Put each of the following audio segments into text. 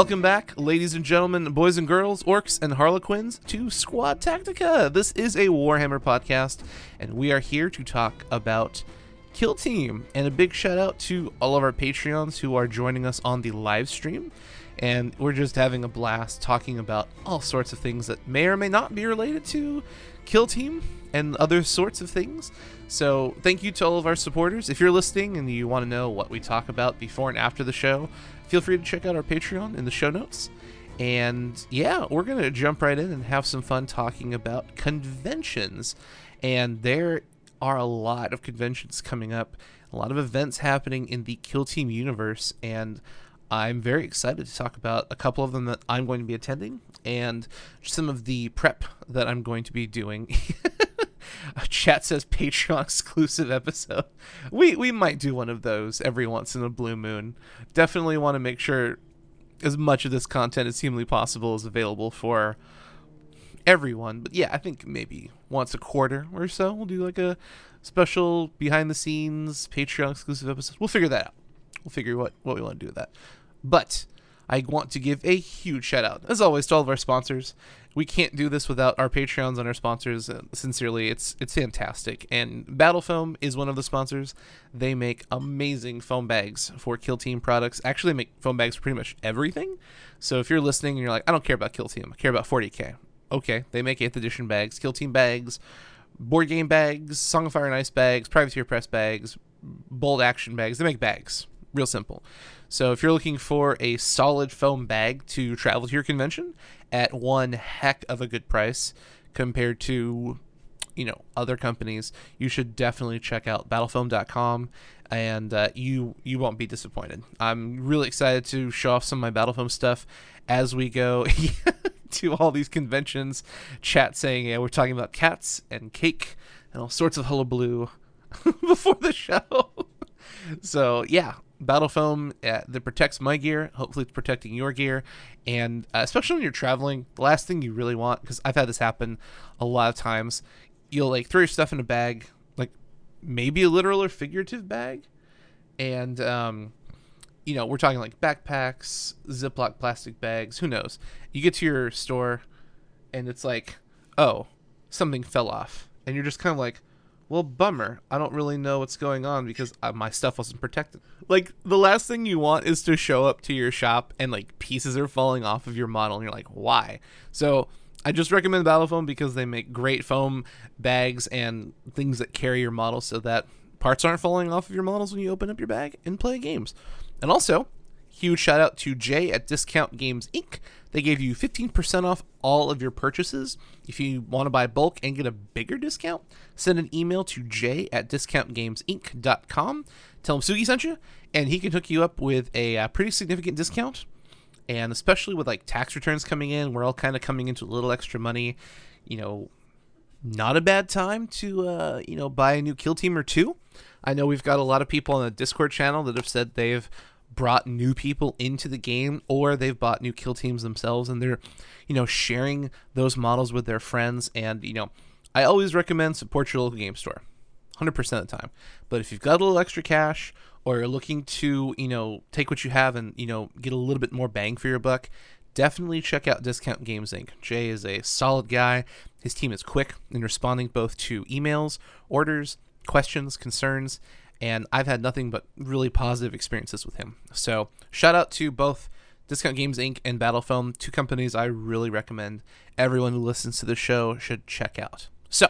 Welcome back, ladies and gentlemen, boys and girls, orcs and harlequins, to Squad Tactica. This is a Warhammer podcast, and we are here to talk about Kill Team. And a big shout out to all of our Patreons who are joining us on the live stream. And we're just having a blast talking about all sorts of things that may or may not be related to Kill Team and other sorts of things. So, thank you to all of our supporters. If you're listening and you want to know what we talk about before and after the show, feel free to check out our Patreon in the show notes. And yeah, we're going to jump right in and have some fun talking about conventions. And there are a lot of conventions coming up, a lot of events happening in the Kill Team universe. And I'm very excited to talk about a couple of them that I'm going to be attending and some of the prep that I'm going to be doing. Chat says Patreon exclusive episode. We we might do one of those every once in a blue moon. Definitely want to make sure as much of this content as humanly possible is available for everyone. But yeah, I think maybe once a quarter or so we'll do like a special behind the scenes Patreon exclusive episode. We'll figure that out. We'll figure what what we want to do with that. But I want to give a huge shout out, as always, to all of our sponsors. We can't do this without our Patreons and our sponsors. Uh, sincerely, it's it's fantastic. And Battle Foam is one of the sponsors. They make amazing foam bags for Kill Team products. Actually, they make foam bags for pretty much everything. So if you're listening and you're like, I don't care about Kill Team, I care about 40k. Okay, they make 8th edition bags, Kill Team bags, board game bags, Song of Fire and Ice bags, Privateer Press bags, Bolt Action bags. They make bags. Real simple. So if you're looking for a solid foam bag to travel to your convention at one heck of a good price compared to you know other companies, you should definitely check out battlefoam.com and uh, you you won't be disappointed. I'm really excited to show off some of my battlefoam stuff as we go to all these conventions. Chat saying yeah, we're talking about cats and cake and all sorts of hullabaloo before the show. so yeah, battle foam uh, that protects my gear. Hopefully, it's protecting your gear, and uh, especially when you're traveling, the last thing you really want because I've had this happen a lot of times. You'll like throw your stuff in a bag, like maybe a literal or figurative bag, and um, you know we're talking like backpacks, Ziploc plastic bags. Who knows? You get to your store, and it's like, oh, something fell off, and you're just kind of like well, bummer. I don't really know what's going on because uh, my stuff wasn't protected. Like, the last thing you want is to show up to your shop and, like, pieces are falling off of your model, and you're like, why? So, I just recommend Battle Foam because they make great foam bags and things that carry your model so that parts aren't falling off of your models when you open up your bag and play games. And also, huge shout out to Jay at Discount Games Inc. They gave you 15% off all of your purchases. If you want to buy bulk and get a bigger discount, send an email to jay at discountgamesinc.com. Tell him Sugi sent you, and he can hook you up with a uh, pretty significant discount. And especially with like tax returns coming in, we're all kind of coming into a little extra money. You know, not a bad time to uh, you know buy a new kill team or two. I know we've got a lot of people on the Discord channel that have said they've brought new people into the game or they've bought new kill teams themselves and they're you know sharing those models with their friends. And you know i always recommend support your local game store 100% of the time. But if you've got a little extra cash or you're looking to you know take what you have and you know get a little bit more bang for your buck definitely check out discount games inc. Jay is a solid guy. His team is quick in responding both to emails orders questions concerns and I've had nothing but really positive experiences with him. So shout out to both Discount Games Inc. and Battle Foam, two companies I really recommend everyone who listens to the show should check out. So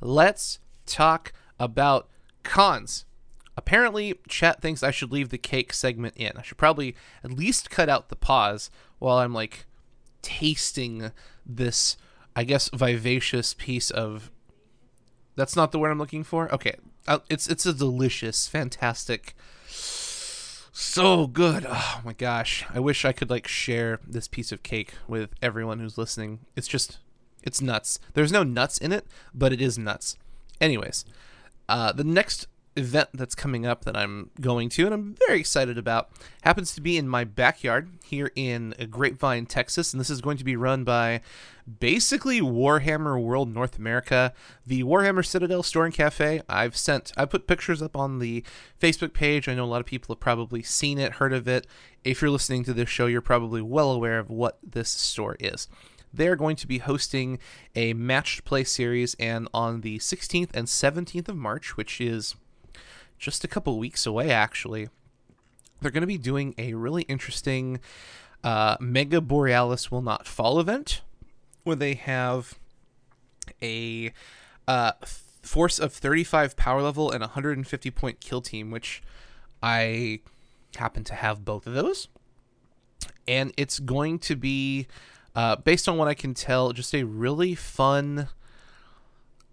let's talk about cons. Apparently, chat thinks I should leave the cake segment in. I should probably at least cut out the pause while I'm like tasting this, I guess, vivacious piece of. That's not the word I'm looking for. Okay, uh, it's it's a delicious, fantastic, so good. Oh my gosh! I wish I could like share this piece of cake with everyone who's listening. It's just, it's nuts. There's no nuts in it, but it is nuts. Anyways, uh, the next event that's coming up that I'm going to and I'm very excited about happens to be in my backyard here in Grapevine, Texas, and this is going to be run by basically Warhammer World North America, the Warhammer Citadel Store and Cafe. I've sent I put pictures up on the Facebook page. I know a lot of people have probably seen it, heard of it. If you're listening to this show, you're probably well aware of what this store is they're going to be hosting a matched play series and on the 16th and 17th of March, which is just a couple weeks away actually, they're going to be doing a really interesting uh, Mega Borealis Will Not Fall event where they have a uh, force of 35 power level and 150 point kill team, which I happen to have both of those. And it's going to be uh, based on what I can tell, just a really fun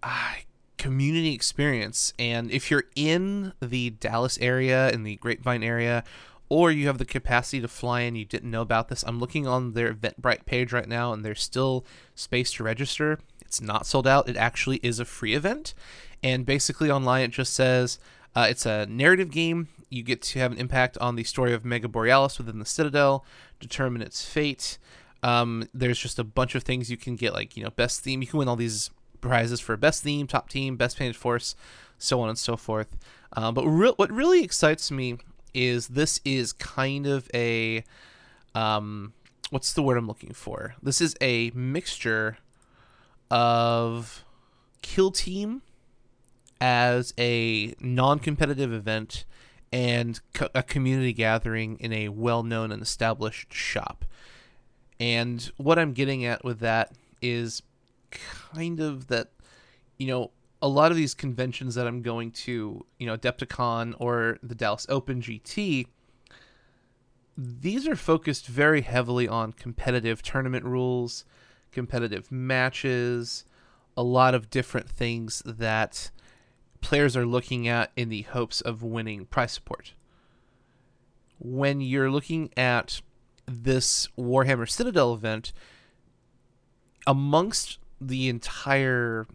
uh, community experience. And if you're in the Dallas area, in the Grapevine area, or you have the capacity to fly in, you didn't know about this, I'm looking on their Eventbrite page right now, and there's still space to register. It's not sold out. It actually is a free event. And basically, online, it just says uh, it's a narrative game. You get to have an impact on the story of Mega Borealis within the Citadel, determine its fate. Um, there's just a bunch of things you can get, like you know, best theme. You can win all these prizes for best theme, top team, best painted force, so on and so forth. Um, but re- what really excites me is this is kind of a um, what's the word I'm looking for? This is a mixture of kill team as a non-competitive event and co- a community gathering in a well-known and established shop. And what I'm getting at with that is kind of that, you know, a lot of these conventions that I'm going to, you know, Adepticon or the Dallas Open GT, these are focused very heavily on competitive tournament rules, competitive matches, a lot of different things that players are looking at in the hopes of winning prize support. When you're looking at this Warhammer Citadel event, amongst the entire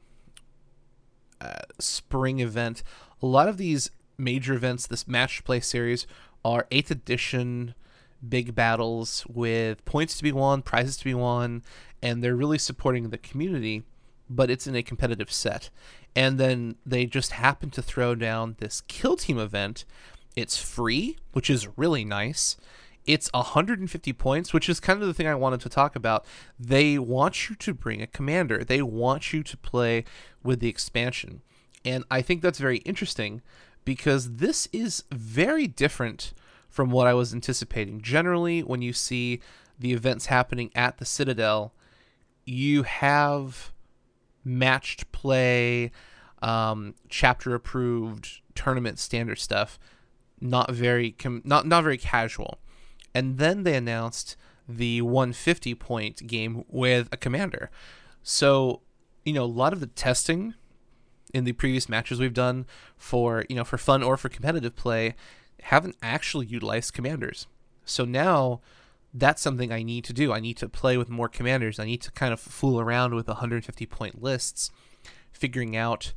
uh, spring event, a lot of these major events, this match play series, are 8th edition big battles with points to be won, prizes to be won, and they're really supporting the community, but it's in a competitive set. And then they just happen to throw down this kill team event. It's free, which is really nice it's 150 points, which is kind of the thing I wanted to talk about. They want you to bring a commander. They want you to play with the expansion. And I think that's very interesting because this is very different from what I was anticipating. Generally, when you see the events happening at the Citadel, you have matched play, um, chapter approved tournament standard stuff. Not very com- not not very casual and then they announced the 150 point game with a commander. So, you know, a lot of the testing in the previous matches we've done for, you know, for fun or for competitive play haven't actually utilized commanders. So now that's something I need to do. I need to play with more commanders. I need to kind of fool around with 150 point lists, figuring out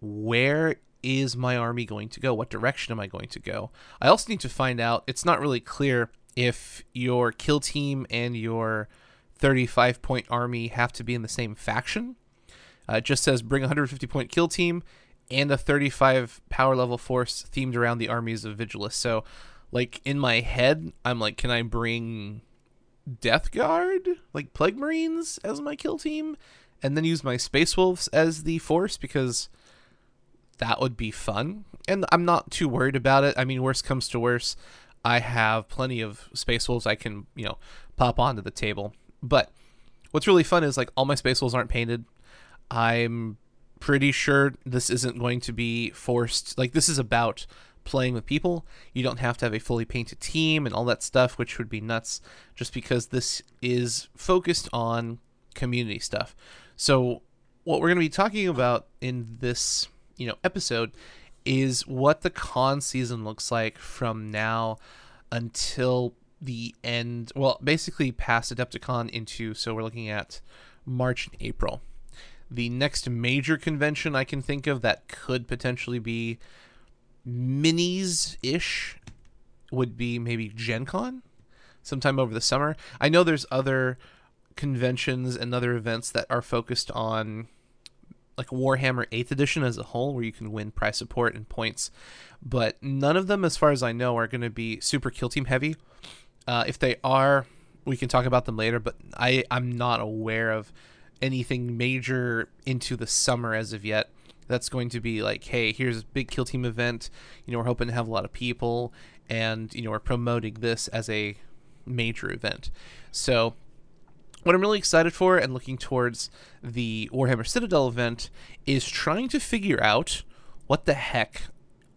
where is my army going to go? What direction am I going to go? I also need to find out, it's not really clear if your kill team and your 35 point army have to be in the same faction. Uh, it just says bring 150 point kill team and a 35 power level force themed around the armies of Vigilus. So, like in my head, I'm like, can I bring Death Guard, like Plague Marines, as my kill team, and then use my Space Wolves as the force because that would be fun. And I'm not too worried about it. I mean, worst comes to worst, I have plenty of Space Wolves I can, you know, pop onto the table. But what's really fun is like all my Space Wolves aren't painted. I'm pretty sure this isn't going to be forced. Like this is about playing with people. You don't have to have a fully painted team and all that stuff, which would be nuts just because this is focused on community stuff. So what we're going to be talking about in this, you know, episode is what the con season looks like from now until the end. Well, basically past Adepticon into so we're looking at March and April. The next major convention I can think of that could potentially be minis ish would be maybe Gen Con sometime over the summer. I know there's other conventions and other events that are focused on like Warhammer 8th edition as a whole where you can win prize support and points, but none of them as far as I know are going to be super kill team heavy. Uh, if they are, we can talk about them later, but I I'm not aware of anything major into the summer as of yet that's going to be like, hey, here's a big kill team event. You know, we're hoping to have a lot of people, and you know, we're promoting this as a major event. So, what I'm really excited for and looking towards the Warhammer Citadel event is trying to figure out what the heck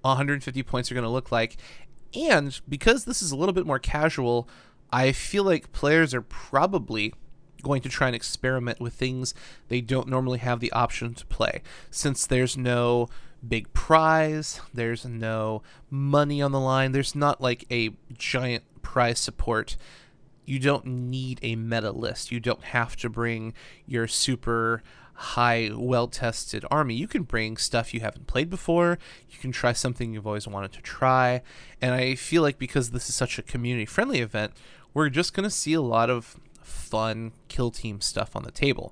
150 points are going to look like. And because this is a little bit more casual, I feel like players are probably going to try and experiment with things they don't normally have the option to play. Since there's no big prize, there's no money on the line, there's not like a giant prize support. You don't need a meta list. You don't have to bring your super high, well tested army. You can bring stuff you haven't played before. You can try something you've always wanted to try. And I feel like because this is such a community friendly event, we're just going to see a lot of fun kill team stuff on the table.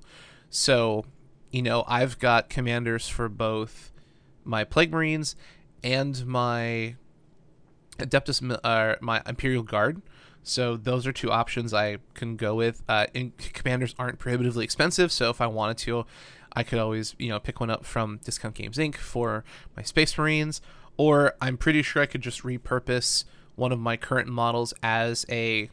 So, you know, I've got commanders for both my Plague Marines and my Adeptus, uh, my Imperial Guard. So those are two options I can go with. Uh, commanders aren't prohibitively expensive, so if I wanted to, I could always you know pick one up from Discount Games Inc. for my Space Marines, or I'm pretty sure I could just repurpose one of my current models as a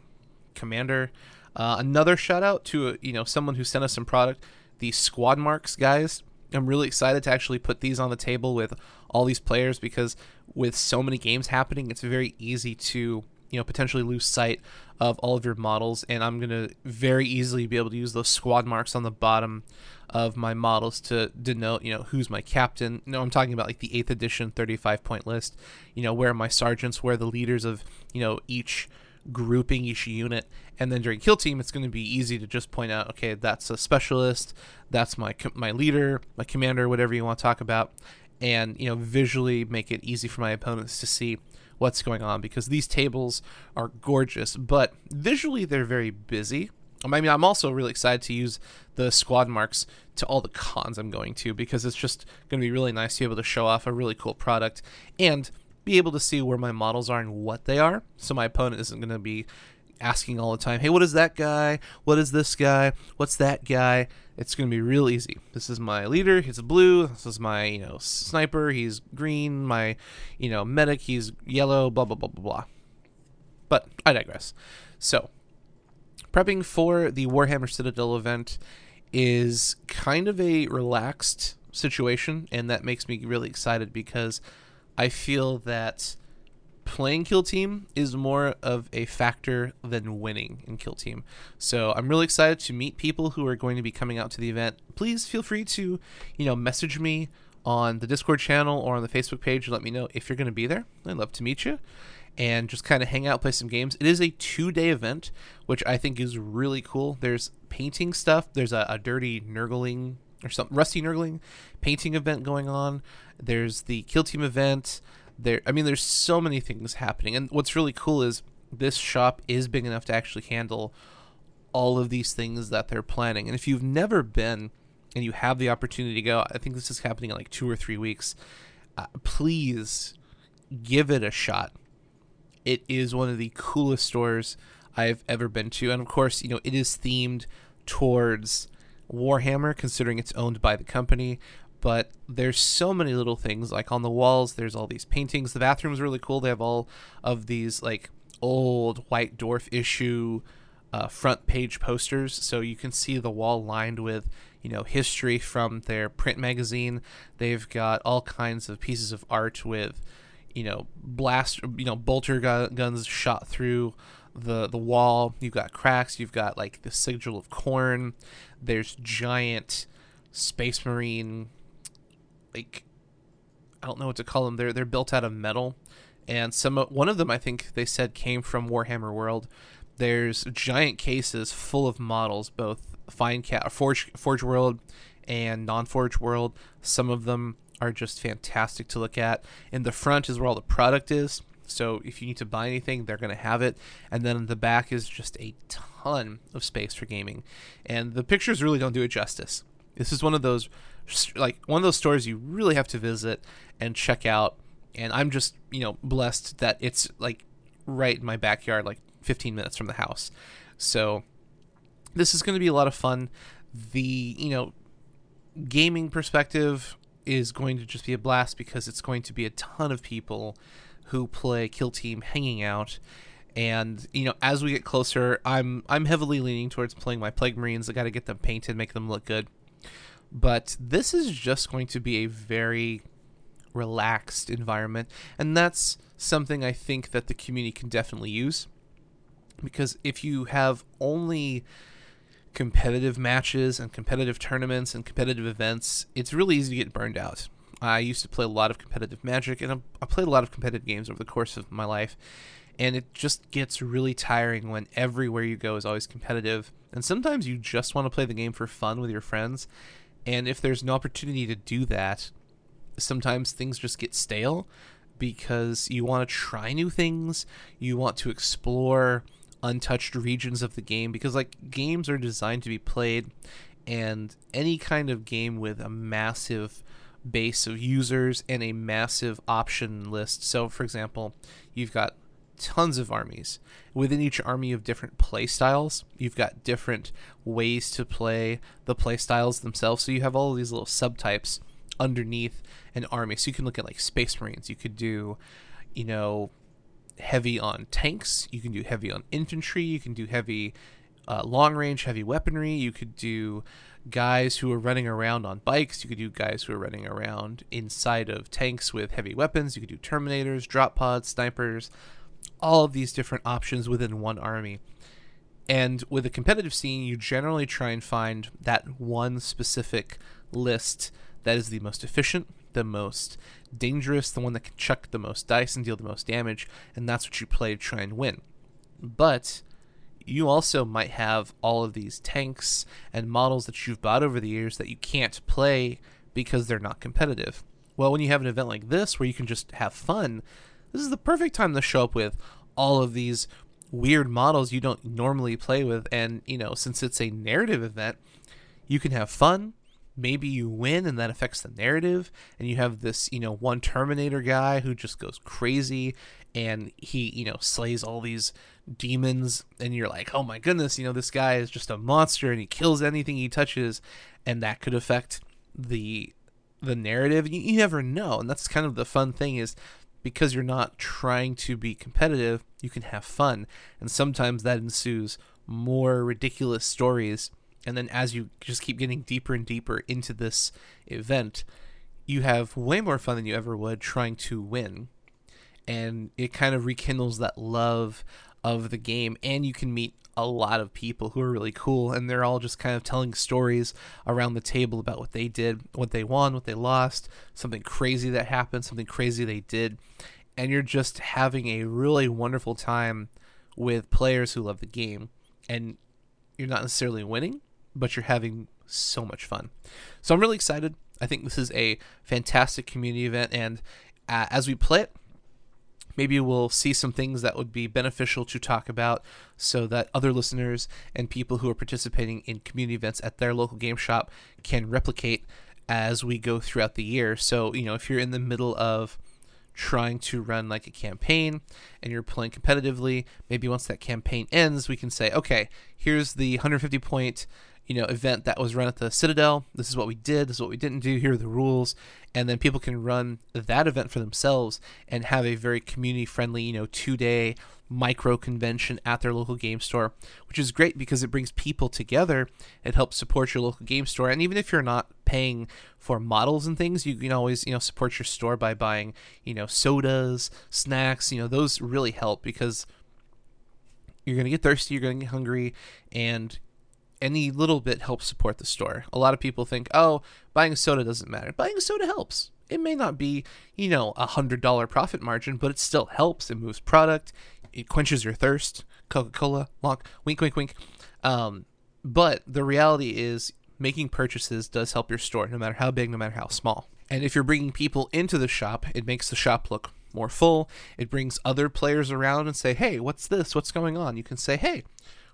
commander. Uh, another shout out to you know someone who sent us some product, the SKWADMARX guys. I'm really excited to actually put these on the table with all these players because with so many games happening, it's very easy to you know potentially lose sight of all of your models, and I'm gonna very easily be able to use those SKWADMARX on the bottom of my models to denote you know who's my captain. No, I'm talking about like the eighth edition 35 point list. You know where my sergeants, where the leaders of you know each grouping each unit and then during kill team it's going to be easy to just point out okay that's a specialist that's my my leader my commander whatever you want to talk about and you know visually make it easy for my opponents to see what's going on because these tables are gorgeous but visually they're very busy um, I mean, I'm also really excited to use the SKWADMARX to all the cons I'm going to because it's just going to be really nice to be able to show off a really cool product and be able to see where my models are and what they are. So my opponent isn't going to be asking all the time, hey, what is that guy? What is this guy? What's that guy? It's going to be real easy. This is my leader. He's blue. This is my, you know, sniper. He's green. My, you know, medic. He's yellow. Blah, blah, blah, blah, blah. But I digress. So, prepping for the Warhammer Citadel event is kind of a relaxed situation, and that makes me really excited because I feel that playing Kill Team is more of a factor than winning in Kill Team. So I'm really excited to meet people who are going to be coming out to the event. Please feel free to, you know, message me on the Discord channel or on the Facebook page. And let me know if you're going to be there. I'd love to meet you and just kind of hang out, play some games. It is a two day event, which I think is really cool. There's painting stuff, there's a, a dirty Nurgling or some rusty Nurgling painting event going on. There's the Kill Team event. There, I mean, there's so many things happening, and what's really cool is this shop is big enough to actually handle all of these things that they're planning. And if you've never been and you have the opportunity to go, I think this is happening in like two or three weeks. Uh, please give it a shot. It is one of the coolest stores I've ever been to, and of course, you know, it is themed towards Warhammer, considering it's owned by the company but there's so many little things like on the walls there's all these paintings. The bathroom's really cool. They have all of these like old white dwarf issue uh, front page posters. So you can see the wall lined with you know history from their print magazine. They've got all kinds of pieces of art with you know blast you know bolter gu- guns shot through the the wall. You've got cracks. You've got like the sigil of Khorne. There's giant space marine like I don't know what to call them. They're they're built out of metal, and some one of them I think they said came from Warhammer World. There's giant cases full of models, both Finecast Forge Forge World and non Forge World. Some of them are just fantastic to look at. In the front is where all the product is. So if you need to buy anything, they're going to have it. And then the back is just a ton of space for gaming. And the pictures really don't do it justice. This is one of those like one of those stores you really have to visit and check out. And I'm just, you know, blessed that it's like right in my backyard, like 15 minutes from the house. So this is going to be a lot of fun. The, you know, gaming perspective is going to just be a blast because it's going to be a ton of people who play Kill Team hanging out. And you know, as we get closer, I'm I'm heavily leaning towards playing my Plague Marines. I got to get them painted, make them look good. But this is just going to be a very relaxed environment, and that's something I think that the community can definitely use. Because if you have only competitive matches and competitive tournaments and competitive events, it's really easy to get burned out. I used to play a lot of competitive Magic, and I played a lot of competitive games over the course of my life. And it just gets really tiring when everywhere you go is always competitive. And sometimes you just want to play the game for fun with your friends. And if there's no opportunity to do that, sometimes things just get stale because you want to try new things, you want to explore untouched regions of the game because like games are designed to be played and any kind of game with a massive base of users and a massive option list. So, for example, you've got tons of armies. Within each army, you have different play styles. You've got different ways to play the play styles themselves. So, you have all these little subtypes underneath an army. So, you can look at like Space Marines. You could do, you know, heavy on tanks. You can do heavy on infantry. You can do heavy uh, long range, heavy weaponry. You could do guys who are running around on bikes. You could do guys who are running around inside of tanks with heavy weapons. You could do terminators, drop pods, snipers, all of these different options within one army. And with a competitive scene, you generally try and find that one specific list that is the most efficient, the most dangerous, the one that can chuck the most dice and deal the most damage, and that's what you play to try and win. But you also might have all of these tanks and models that you've bought over the years that you can't play because they're not competitive. Well, when you have an event like this where you can just have fun, this is the perfect time to show up with all of these weird models you don't normally play with. And, you know, since it's a narrative event, you can have fun. Maybe you win and that affects the narrative. And you have this, you know, one Terminator guy who just goes crazy and he, you know, slays all these demons and you're like oh my goodness you know this guy is just a monster and he kills anything he touches and that could affect the the narrative you, you never know and that's kind of the fun thing is because you're not trying to be competitive you can have fun. And sometimes that ensues more ridiculous stories. And then as you just keep getting deeper and deeper into this event you have way more fun than you ever would trying to win. And it kind of rekindles that love of the game and you can meet a lot of people who are really cool and they're all just kind of telling stories around the table about what they did, what they won, what they lost, something crazy that happened, something crazy they did. And you're just having a really wonderful time with players who love the game. And you're not necessarily winning, but you're having so much fun. So I'm really excited. I think this is a fantastic community event. And uh, as we play it, maybe we'll see some things that would be beneficial to talk about so that other listeners and people who are participating in community events at their local game shop can replicate as we go throughout the year. So, you know, if you're in the middle of trying to run like a campaign and you're playing competitively, maybe once that campaign ends, we can say, okay, here's the 150 point you know event that was run at the Citadel. This is what we did. This is what we didn't do. Here are the rules, and then people can run that event for themselves and have a very community friendly, you know, two day micro convention at their local game store, which is great because it brings people together. It helps support your local game store, and even if you're not paying for models and things, you can always you know support your store by buying you know sodas, snacks. You know those really help because you're going to get thirsty, you're going to get hungry, and any little bit helps support the store. A lot of people think, oh, buying a soda doesn't matter. Buying a soda helps. It may not be, you know, a hundred dollar profit margin, but it still helps. It moves product. It quenches your thirst. Coca Cola, long, wink, wink, wink. Um, but the reality is, making purchases does help your store, no matter how big, no matter how small. And if you're bringing people into the shop, it makes the shop look more full. It brings other players around and say, "Hey, what's this? What's going on?" You can say, "Hey,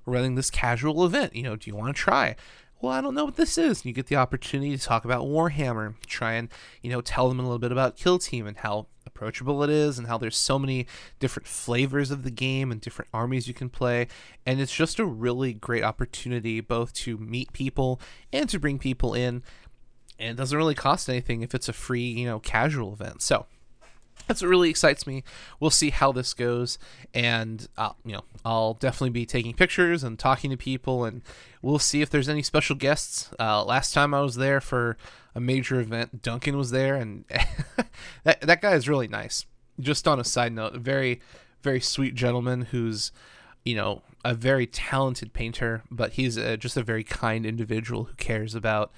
we're running this casual event. You know, do you want to try?" Well, I don't know what this is. And you get the opportunity to talk about Warhammer, try and you know tell them a little bit about Kill Team and how approachable it is, and how there's so many different flavors of the game and different armies you can play. And it's just a really great opportunity both to meet people and to bring people in. And it doesn't really cost anything if it's a free, you know, casual event. So that's what really excites me. We'll see how this goes, and uh, you know, I'll definitely be taking pictures and talking to people, and we'll see if there's any special guests. Uh, last time I was there for a major event, Duncan was there, and that that guy is really nice. Just on a side note, a very very sweet gentleman who's you know a very talented painter, but he's a, just a very kind individual who cares about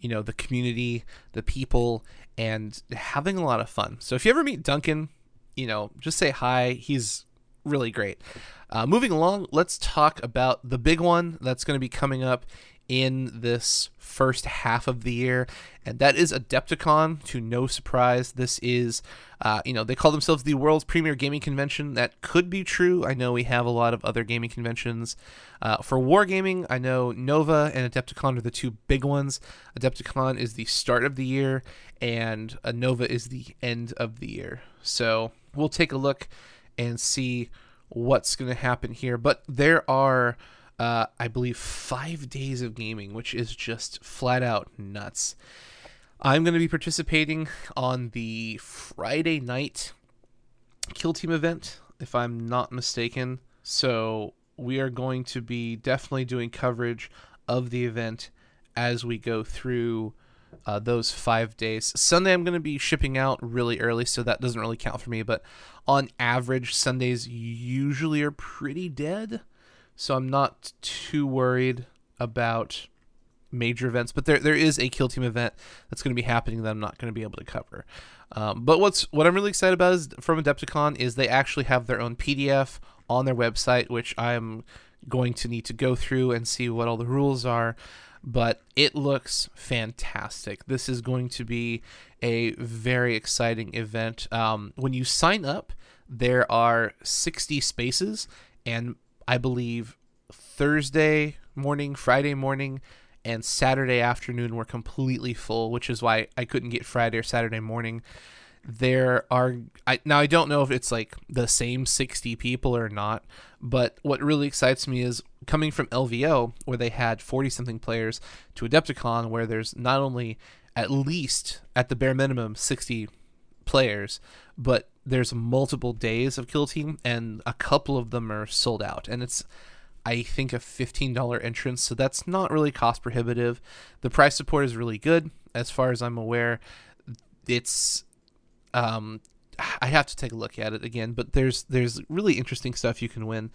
you know the community, the people, and having a lot of fun. So if you ever meet Duncan, you know, just say hi. He's really great. Uh, moving along, let's talk about the big one that's going to be coming up in this first half of the year, and that is Adepticon. To no surprise, this is, uh, you know, they call themselves the world's premier gaming convention. That could be true. I know we have a lot of other gaming conventions. Uh, for wargaming, I know Nova and Adepticon are the two big ones. Adepticon is the start of the year, and Nova is the end of the year. So we'll take a look and see what's going to happen here. But there are uh, I believe, five days of gaming, which is just flat out nuts. I'm going to be participating on the Friday night Kill Team event, if I'm not mistaken. So we are going to be definitely doing coverage of the event as we go through uh, those five days. Sunday, I'm going to be shipping out really early, so that doesn't really count for me. But on average, Sundays usually are pretty dead so I'm not too worried about major events. But there there is a kill team event that's going to be happening that I'm not going to be able to cover. Um, but what's what I'm really excited about is from Adepticon is they actually have their own PDF on their website, which I'm going to need to go through and see what all the rules are. But it looks fantastic. This is going to be a very exciting event. Um, when you sign up, there are 60 spaces, and I believe Thursday morning, Friday morning, and Saturday afternoon were completely full, which is why I couldn't get Friday or Saturday morning. There are I now I don't know if it's like the same 60 people or not, but what really excites me is coming from LVO where they had 40 something players to Adepticon where there's not only at least at the bare minimum 60 players, but there's multiple days of Kill Team, and a couple of them are sold out, and it's I think a $15 entrance, so that's not really cost prohibitive. The price support is really good, as far as I'm aware. It's um, I have to take a look at it again, but there's there's really interesting stuff you can win.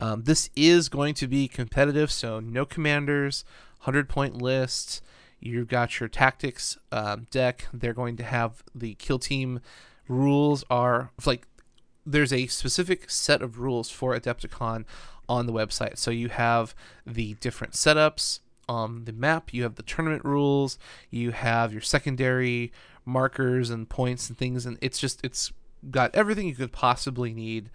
Um, this is going to be competitive, so no commanders, hundred point list. You've got your tactics um, deck. They're going to have the kill team rules are like there's a specific set of rules for Adepticon on the website. So you have the different setups on the map, you have the tournament rules, you have your secondary markers and points and things and it's just it's got everything you could possibly need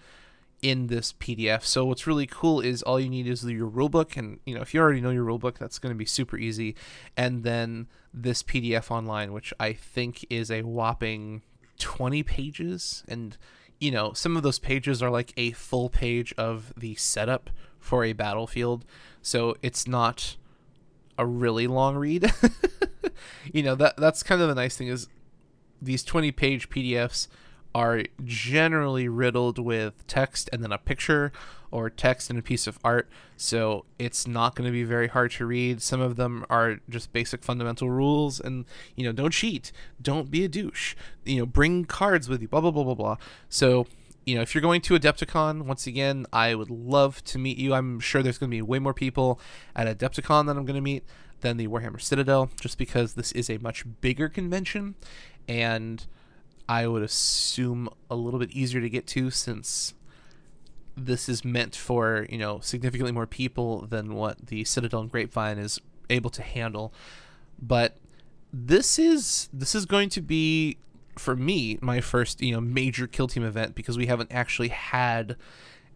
in this PDF. So what's really cool is all you need is your rulebook, and you know if you already know your rulebook, that's going to be super easy. And then this PDF online, which I think is a whopping 20 pages, and you know some of those pages are like a full page of the setup for a battlefield, so it's not a really long read. you know that that's kind of the nice thing is these 20 page PDFs are generally riddled with text and then a picture or text and a piece of art. So it's not going to be very hard to read. Some of them are just basic fundamental rules and, you know, don't cheat, don't be a douche, you know, bring cards with you, blah, blah, blah, blah, blah. So, you know, if you're going to Adepticon, once again, I would love to meet you. I'm sure there's going to be way more people at Adepticon that I'm going to meet than the Warhammer Citadel, just because this is a much bigger convention and I would assume a little bit easier to get to since this is meant for you know significantly more people than what the Citadel and Grapevine is able to handle. But this is this is going to be for me my first you know major kill team event because we haven't actually had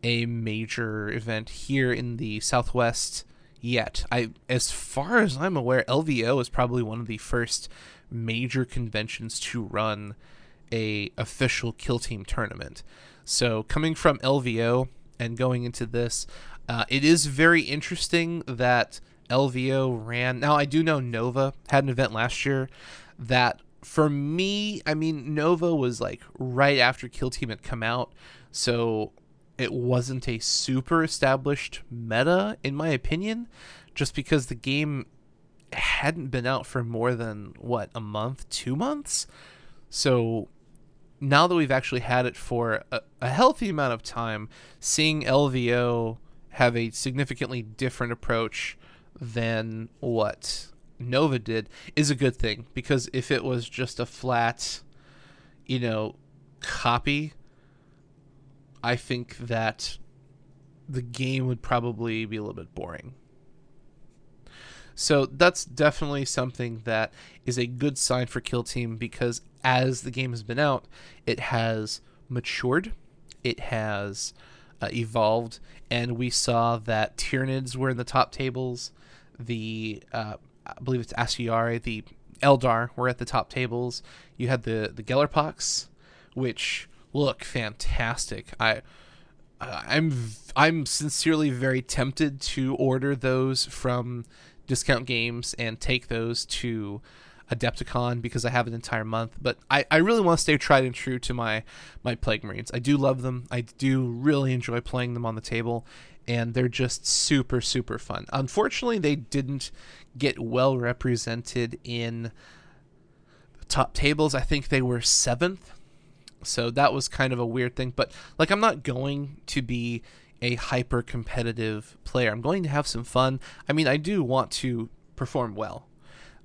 a major event here in the southwest yet i as far as i'm aware lvo is probably one of the first major conventions to run a official kill team tournament so coming from lvo and going into this uh, it is very interesting that lvo ran now i do know nova had an event last year that for me, I mean, Nova was like right after Kill Team had come out, so it wasn't a super established meta, in my opinion, just because the game hadn't been out for more than what a month, two months. So now that we've actually had it for a, a healthy amount of time, seeing LVO have a significantly different approach than what Nova did is a good thing because if it was just a flat, you know, copy, I think that the game would probably be a little bit boring. So that's definitely something that is a good sign for Kill Team because as the game has been out, it has matured, it has uh, evolved, and we saw that Tyranids were in the top tables. The uh, I believe it's Asuryani, the Eldar were at the top tables. You had the the Gellerpox, which look fantastic. I I'm I'm sincerely very tempted to order those from discount games and take those to Adepticon because I have an entire month. But I, I really want to stay tried and true to my my Plague Marines. I do love them. I do really enjoy playing them on the table, and they're just super super fun. Unfortunately, they didn't get well represented in the top tables. I think they were seventh, so that was kind of a weird thing. But like, I'm not going to be a hyper competitive player. I'm going to have some fun. I mean, I do want to perform well,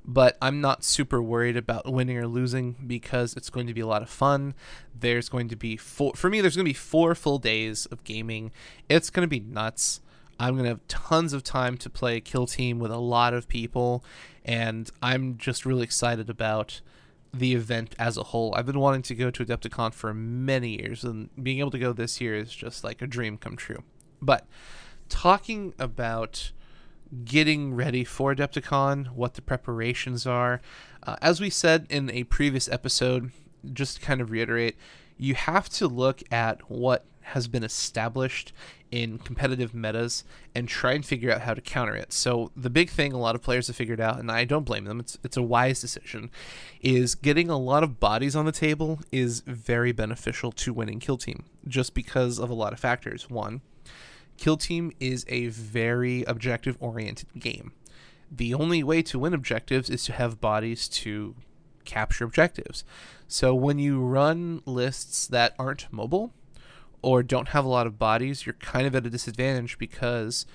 but I'm not super worried about winning or losing because it's going to be a lot of fun. There's going to be four for me. There's going to be four full days of gaming. It's going to be nuts. I'm going to have tons of time to play Kill Team with a lot of people, and I'm just really excited about the event as a whole. I've been wanting to go to Adepticon for many years, and being able to go this year is just like a dream come true. But talking about getting ready for Adepticon, what the preparations are. Uh, as we said in a previous episode, just to kind of reiterate, you have to look at what has been established in competitive metas and try and figure out how to counter it. So the big thing a lot of players have figured out, and I don't blame them, it's it's a wise decision, is getting a lot of bodies on the table is very beneficial to winning kill team, just because of a lot of factors. One, Kill Team is a very objective oriented game. The only way to win objectives is to have bodies to capture objectives. So when you run lists that aren't mobile or don't have a lot of bodies, you're kind of at a disadvantage because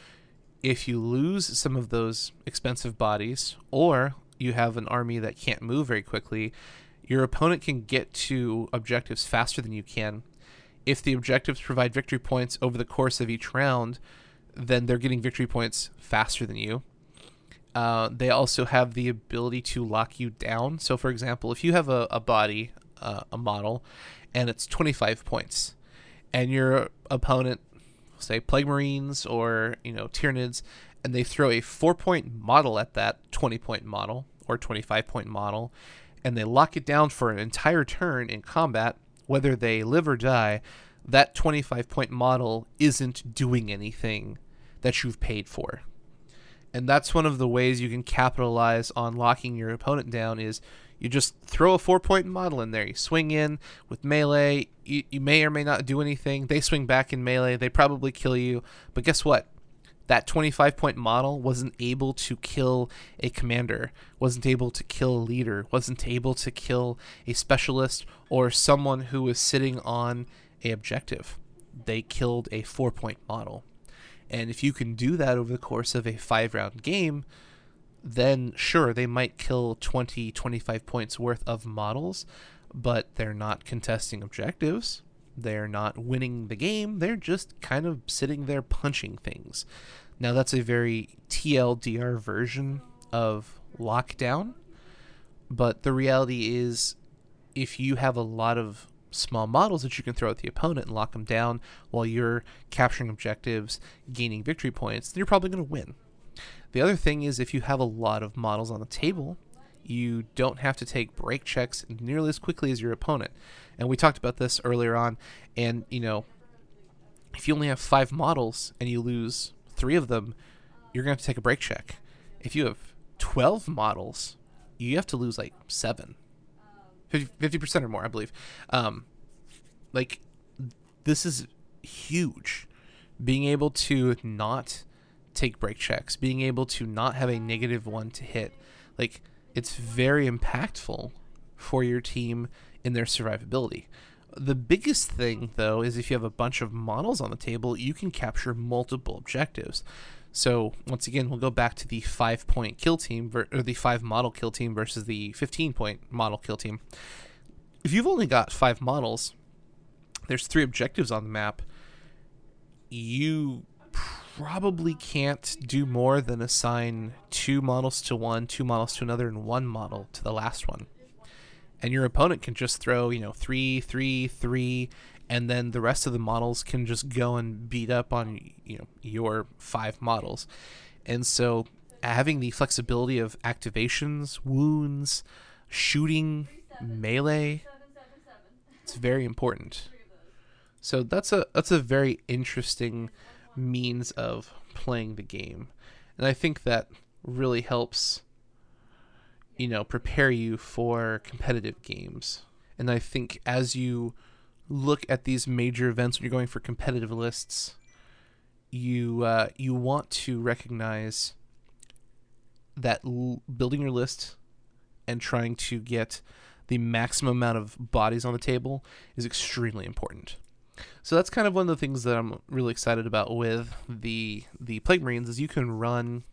if you lose some of those expensive bodies or you have an army that can't move very quickly, your opponent can get to objectives faster than you can if the objectives provide victory points over the course of each round, then they're getting victory points faster than you. Uh, they also have the ability to lock you down. So, for example, if you have a, a body, uh, a model, and it's 25 points, and your opponent, say Plague Marines or you know Tyranids, and they throw a four point model at that 20 point model or 25 point model, and they lock it down for an entire turn in combat, whether they live or die, that 25 point model isn't doing anything that you've paid for. And that's one of the ways you can capitalize on locking your opponent down is you just throw a four point model in there. You swing in with melee. You, you may or may not do anything. They swing back in melee. They probably kill you. But guess what? that 25 point model wasn't able to kill a commander, wasn't able to kill a leader, wasn't able to kill a specialist or someone who was sitting on a objective. They killed a four point model. And if you can do that over the course of a five round game, then sure, they might kill 20, 25 points worth of models, but they're not contesting objectives. They're not winning the game, they're just kind of sitting there punching things. Now, that's a very TLDR version of lockdown, But the reality is, if you have a lot of small models that you can throw at the opponent and lock them down while you're capturing objectives, gaining victory points, then you're probably going to win. The other thing is if you have a lot of models on the table, you don't have to take break checks nearly as quickly as your opponent. And we talked about this earlier on. And, you know, if you only have five models and you lose three of them, you're going to have to take a break check. If you have 12 models, you have to lose like seven. 50 percent or more, I believe. Um, like this is huge. Being able to not take break checks, being able to not have a negative one to hit, like it's very impactful for your team in their survivability. The biggest thing, though, is if you have a bunch of models on the table, you can capture multiple objectives. So once again, we'll go back to the five point kill team ver- or the five model kill team versus the 15 point model kill team. If you've only got five models, there's three objectives on the map. You probably can't do more than assign two models to one, two models to another, and one model to the last one. And your opponent can just throw, you know, three, three, three, and then the rest of the models can just go and beat up on you know your five models and so having the flexibility of activations wounds shooting melee it's very important so that's a that's a very interesting means of playing the game and i think that really helps you know prepare you for competitive games and i think as you look at these major events when you're going for competitive lists, you uh, you want to recognize that l- building your list and trying to get the maximum amount of bodies on the table is extremely important. So that's kind of one of the things that I'm really excited about with the the Plague Marines is you can run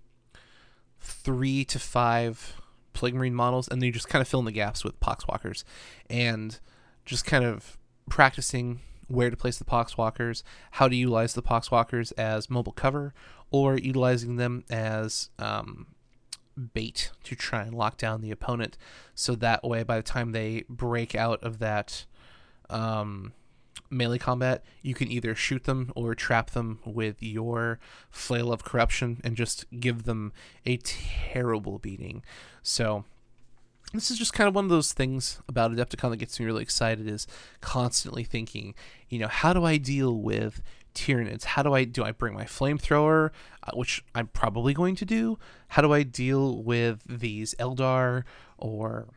three to five Plague Marine models and then you just kind of fill in the gaps with Poxwalkers and just kind of practicing where to place the poxwalkers, how to utilize the poxwalkers as mobile cover, or utilizing them as um, bait to try and lock down the opponent. So that way, by the time they break out of that um, melee combat, you can either shoot them or trap them with your flail of corruption and just give them a terrible beating. So this is just kind of one of those things about Adepticon that gets me really excited is constantly thinking, you know, how do I deal with Tyranids? How do I do I bring my flamethrower, uh, which I'm probably going to do? How do I deal with these Eldar or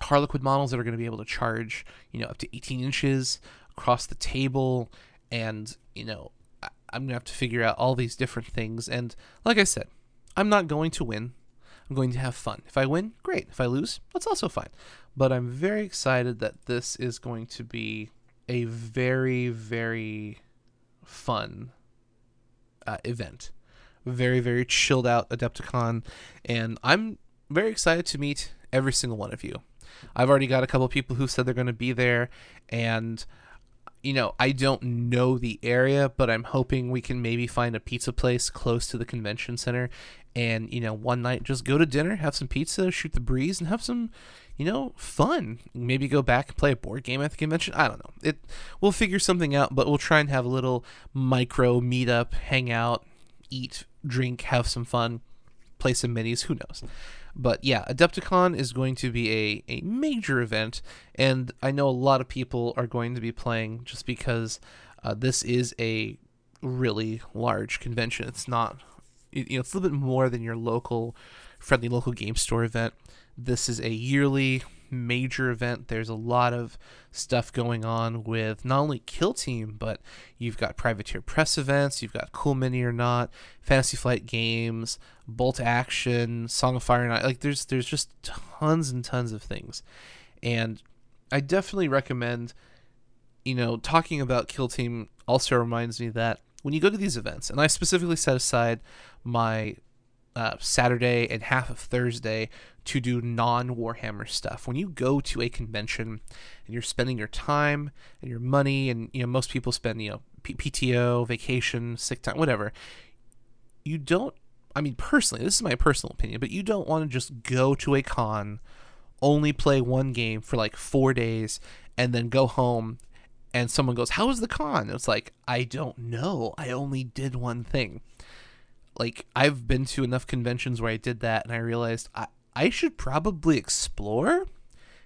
Harlequin models that are going to be able to charge, you know, up to 18 inches across the table and, you know, I'm to have to figure out all these different things and like I said, I'm not going to win. I'm going to have fun. If I win, great. If I lose, that's also fine. But I'm very excited that this is going to be a very, very fun uh, event. Very, very chilled out Adepticon. And I'm very excited to meet every single one of you. I've already got a couple people who said they're going to be there. And you know, I don't know the area, but I'm hoping we can maybe find a pizza place close to the convention center and, you know, one night just go to dinner, have some pizza, shoot the breeze, and have some, you know, fun. Maybe go back and play a board game at the convention. I don't know. It we'll figure something out, but we'll try and have a little micro meetup, hang out, eat, drink, have some fun, play some minis, who knows. But yeah, Adepticon is going to be a, a major event, and I know a lot of people are going to be playing just because uh, this is a really large convention. It's not, you know, it's a little bit more than your local, friendly local game store event. This is a yearly major event. There's a lot of stuff going on with not only Kill Team, but you've got Privateer Press events, you've got Cool Mini or Not, Fantasy Flight Games, Bolt Action, Song of Fire and Ice. Like there's there's just tons and tons of things, and I definitely recommend. You know, talking about Kill Team also reminds me that when you go to these events, and I specifically set aside my uh, Saturday and half of Thursday to do non Warhammer stuff. When you go to a convention and you're spending your time and your money, and you know most people spend you know P- PTO, vacation, sick time, whatever. You don't. I mean, personally, this is my personal opinion, but you don't want to just go to a con only play one game for like four days and then go home and someone goes, How was the con? It's like, I don't know. I only did one thing. Like, I've been to enough conventions where I did that and I realized I, I should probably explore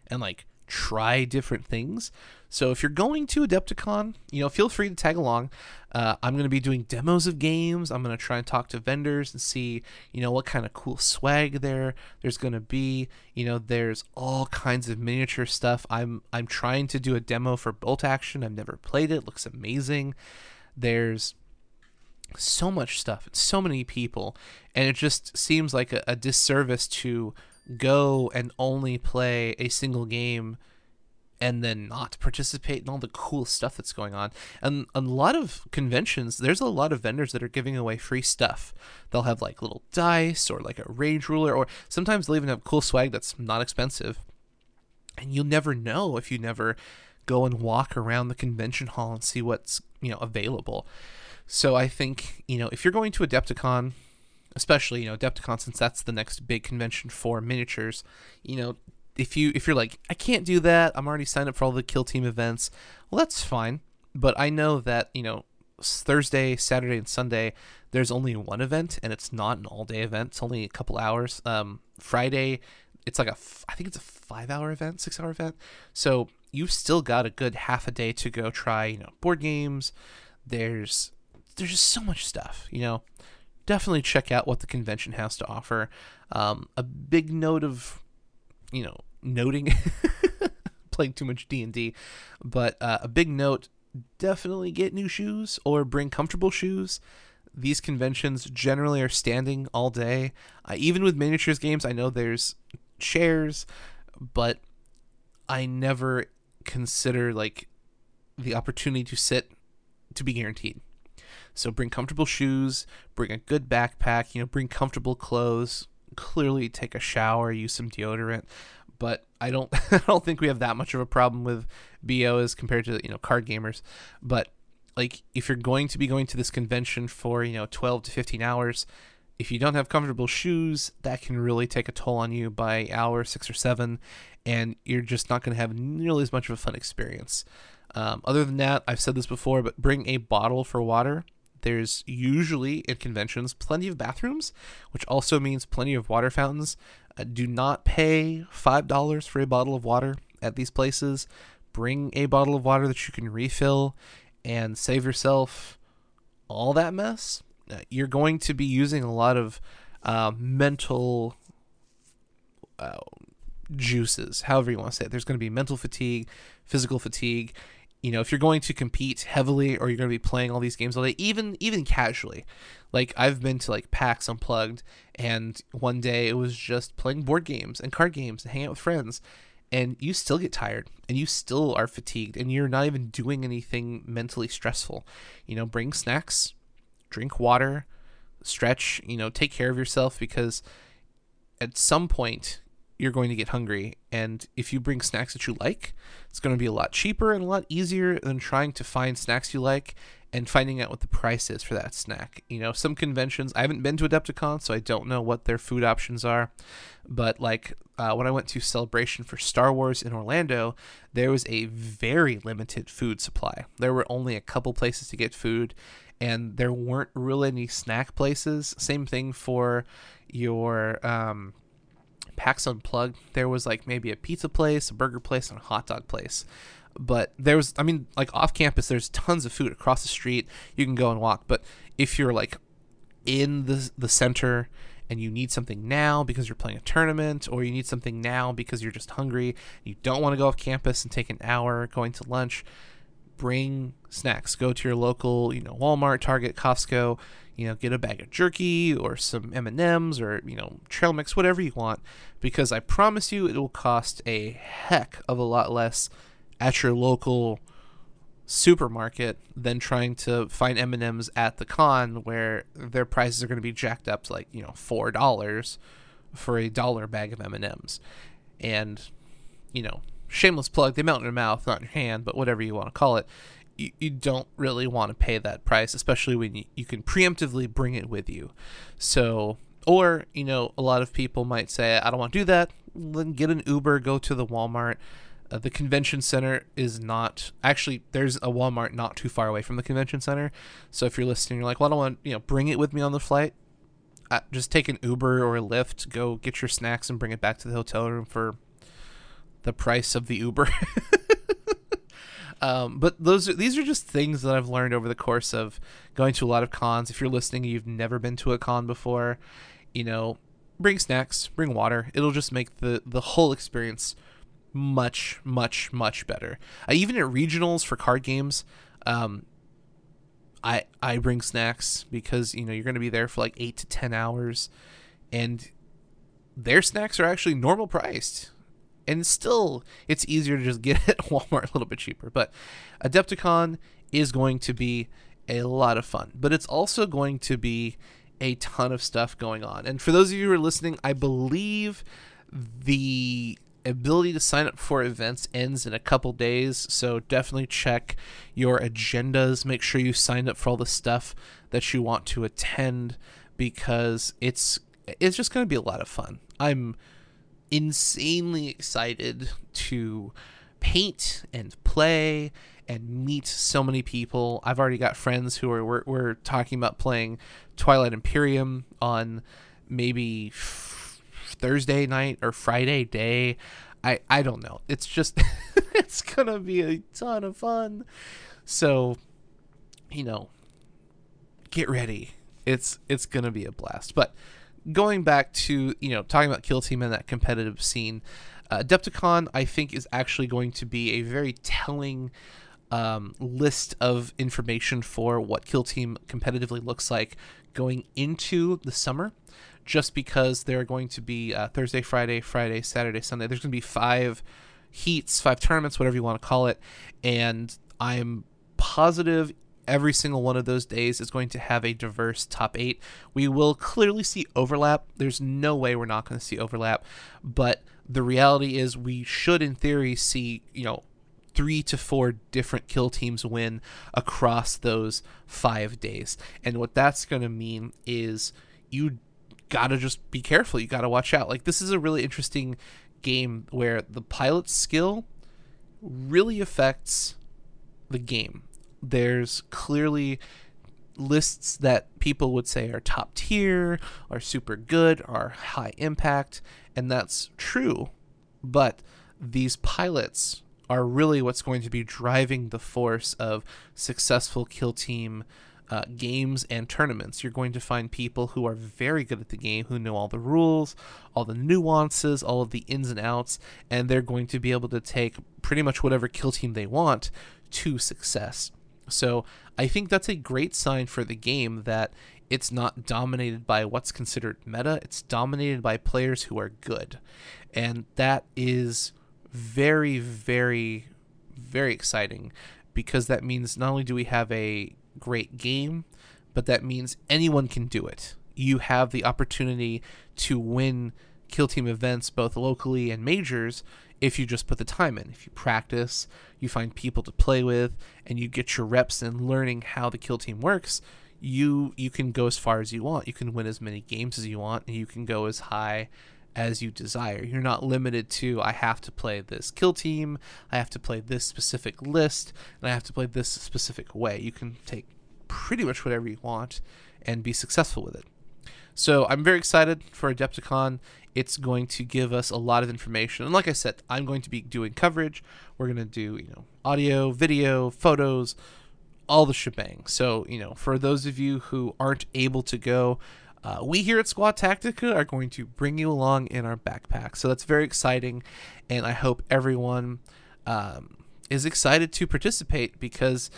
and like try different things. So if you're going to Adepticon, you know, feel free to tag along. Uh, I'm going to be doing demos of games. I'm going to try and talk to vendors and see, you know, what kind of cool swag there there's going to be. You know, there's all kinds of miniature stuff. I'm I'm trying to do a demo for Bolt Action. I've never played it. it looks amazing. There's so much stuff and so many people, and it just seems like a, a disservice to go and only play a single game and then not participate in all the cool stuff that's going on. And a lot of conventions, there's a lot of vendors that are giving away free stuff. They'll have like little dice or like a range ruler, or sometimes they'll even have cool swag that's not expensive. And you'll never know if you never go and walk around the convention hall and see what's, you know, available. So I think, you know, if you're going to Adepticon, especially, you know, Adepticon since that's the next big convention for miniatures, you know, if you if you're like I can't do that, I'm already signed up for all the kill team events. Well, that's fine. But I know that you know Thursday, Saturday, and Sunday there's only one event, and it's not an all day event. It's only a couple hours. Um, Friday, it's like a I think it's a five hour event, six hour event. So you've still got a good half a day to go try you know board games. There's there's just so much stuff. You know, definitely check out what the convention has to offer. Um, a big note of you know noting playing too much D&D but uh, a big note definitely get new shoes or bring comfortable shoes these conventions generally are standing all day uh, even with miniatures games I know there's chairs but I never consider like the opportunity to sit to be guaranteed so bring comfortable shoes bring a good backpack you know bring comfortable clothes clearly take a shower use some deodorant but I don't I don't think we have that much of a problem with BO as compared to you know card gamers. But like if you're going to be going to this convention for you know 12 to 15 hours, if you don't have comfortable shoes, that can really take a toll on you by hour six or seven, and you're just not going to have nearly as much of a fun experience. Um, other than that, I've said this before, but bring a bottle for water. There's usually in conventions plenty of bathrooms, which also means plenty of water fountains. Uh, do not pay $5 for a bottle of water at these places. Bring a bottle of water that you can refill and save yourself all that mess. Uh, you're going to be using a lot of uh, mental uh, juices, however you want to say it. There's going to be mental fatigue, physical fatigue. You know, if you're going to compete heavily or you're going to be playing all these games all day, even even casually, like I've been to like PAX Unplugged, and one day it was just playing board games and card games and hanging out with friends, and you still get tired and you still are fatigued and you're not even doing anything mentally stressful. You know, bring snacks, drink water, stretch. You know, take care of yourself because at some point you're going to get hungry. And if you bring snacks that you like, it's going to be a lot cheaper and a lot easier than trying to find snacks you like and finding out what the price is for that snack. You know, some conventions, I haven't been to Adepticon, so I don't know what their food options are. But like uh, when I went to Celebration for Star Wars in Orlando, there was a very limited food supply. There were only a couple places to get food, and there weren't really any snack places. Same thing for your. Um, PAX Unplugged, there was like maybe a pizza place, a burger place, and a hot dog place. But there was i mean like off campus there's tons of food across the street. You can go and walk. But if you're like in the the center and you need something now because you're playing a tournament or you need something now because you're just hungry you don't want to go off campus and take an hour going to lunch bring snacks. Go to your local you know walmart target costco you know get a bag of jerky or some m&ms or you know trail mix whatever you want because i promise you it will cost a heck of a lot less at your local supermarket than trying to find M&Ms at the con where their prices are going to be jacked up to like, you know, $4 for a dollar bag of M&Ms. And you know, shameless plug, they melt in your mouth, not in your hand, but whatever you want to call it. You, you don't really want to pay that price, especially when you, you can preemptively bring it with you. So, or, you know, a lot of people might say, I don't want to do that then get an Uber, go to the Walmart. Uh, the convention center is not actually there's a Walmart not too far away from the convention center. So if you're listening, you're like, well, I don't want you know bring it with me on the flight. Uh, just take an Uber or a Lyft, go get your snacks and bring it back to the hotel room for the price of the Uber. um, but those these are just things that I've learned over the course of going to a lot of cons. If you're listening, you've never been to a con before, you know, bring snacks, bring water. It'll just make the the whole experience much, much, much better. Uh, even at regionals for card games, um, I I bring snacks because you know you're going to be there for like eight to ten hours, and their snacks are actually normal priced, and still it's easier to just get it at Walmart a little bit cheaper. But Adepticon is going to be a lot of fun, but it's also going to be a ton of stuff going on. And for those of you who are listening, I believe the ability to sign up for events ends in a couple days, so definitely check your agendas. Make sure you signed up for all the stuff that you want to attend because it's it's just going to be a lot of fun. I'm insanely excited to paint and play and meet so many people. I've already got friends who are we're, we're talking about playing Twilight Imperium on maybe Thursday night or Friday day. I I don't know. It's just it's gonna be a ton of fun. So, you know, get ready. It's it's gonna be a blast. But going back to you know talking about Kill Team and that competitive scene, uh, Adepticon I think is actually going to be a very telling um, list of information for what Kill Team competitively looks like going into the summer just because there are going to be uh, Thursday, Friday, Friday, Saturday, Sunday. There's going to be five heats, five tournaments, whatever you want to call it. And I'm positive every single one of those days is going to have a diverse top eight. We will clearly see overlap. There's no way we're not going to see overlap. But the reality is, we should, in theory, see, you know, three to four different kill teams win across those five days. And what that's going to mean is you gotta just be careful. You gotta watch out. Like this is a really interesting game where the pilot's skill really affects the game. There's clearly lists that people would say are top tier, are super good, are high impact, and that's true. But these pilots are really what's going to be driving the force of successful kill team uh, games and tournaments. You're going to find people who are very good at the game, who know all the rules, all the nuances, all of the ins and outs, and they're going to be able to take pretty much whatever kill team they want to success. So I think that's a great sign for the game that it's not dominated by what's considered meta, it's dominated by players who are good. And that is very, very, very exciting because that means not only do we have a great game, but that means anyone can do it. You have the opportunity to win kill team events both locally and majors if you just put the time in. If you practice, you find people to play with, and you get your reps in learning how the kill team works, you you can go as far as you want. You can win as many games as you want, and you can go as high as you desire. You're not limited to I have to play this kill team, I have to play this specific list, and I have to play this specific way. You can take pretty much whatever you want and be successful with it. So I'm very excited for Adepticon. It's going to give us a lot of information. And like I said, I'm going to be doing coverage. We're going to do, you know, audio, video, photos, all the shebang. So, you know, for those of you who aren't able to go, uh, we here at Squad Tactica are going to bring you along in our backpack. So that's very exciting, and I hope everyone um, is excited to participate because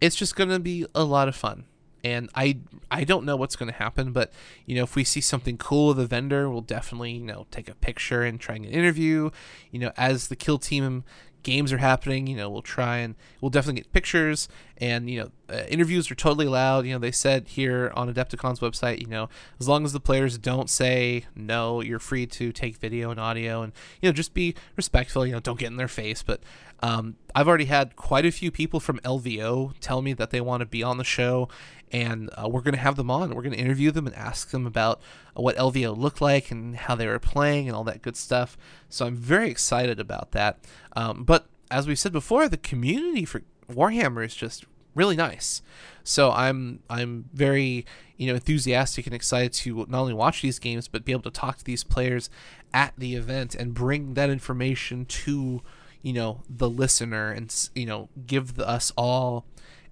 it's just going to be a lot of fun. And I I don't know what's going to happen, but you know if we see something cool with a vendor, we'll definitely you know take a picture and try and an interview. You know as the kill team games are happening, you know we'll try and we'll definitely get pictures. And you know uh, interviews are totally allowed. You know they said here on adepticon's website you know as long as the players don't say no you're free to take video and audio and you know just be respectful you know don't get in their face. But um, i've already had quite a few people from lvo tell me that they want to be on the show and uh, we're going to have them on. We're going to interview them and ask them about what lvo looked like and how they were playing and all that good stuff. So i'm very excited about that. Um, but as we said before the community for warhammer is just really nice. So I'm I'm very you know enthusiastic and excited to not only watch these games but be able to talk to these players at the event and bring that information to you know the listener and you know give us all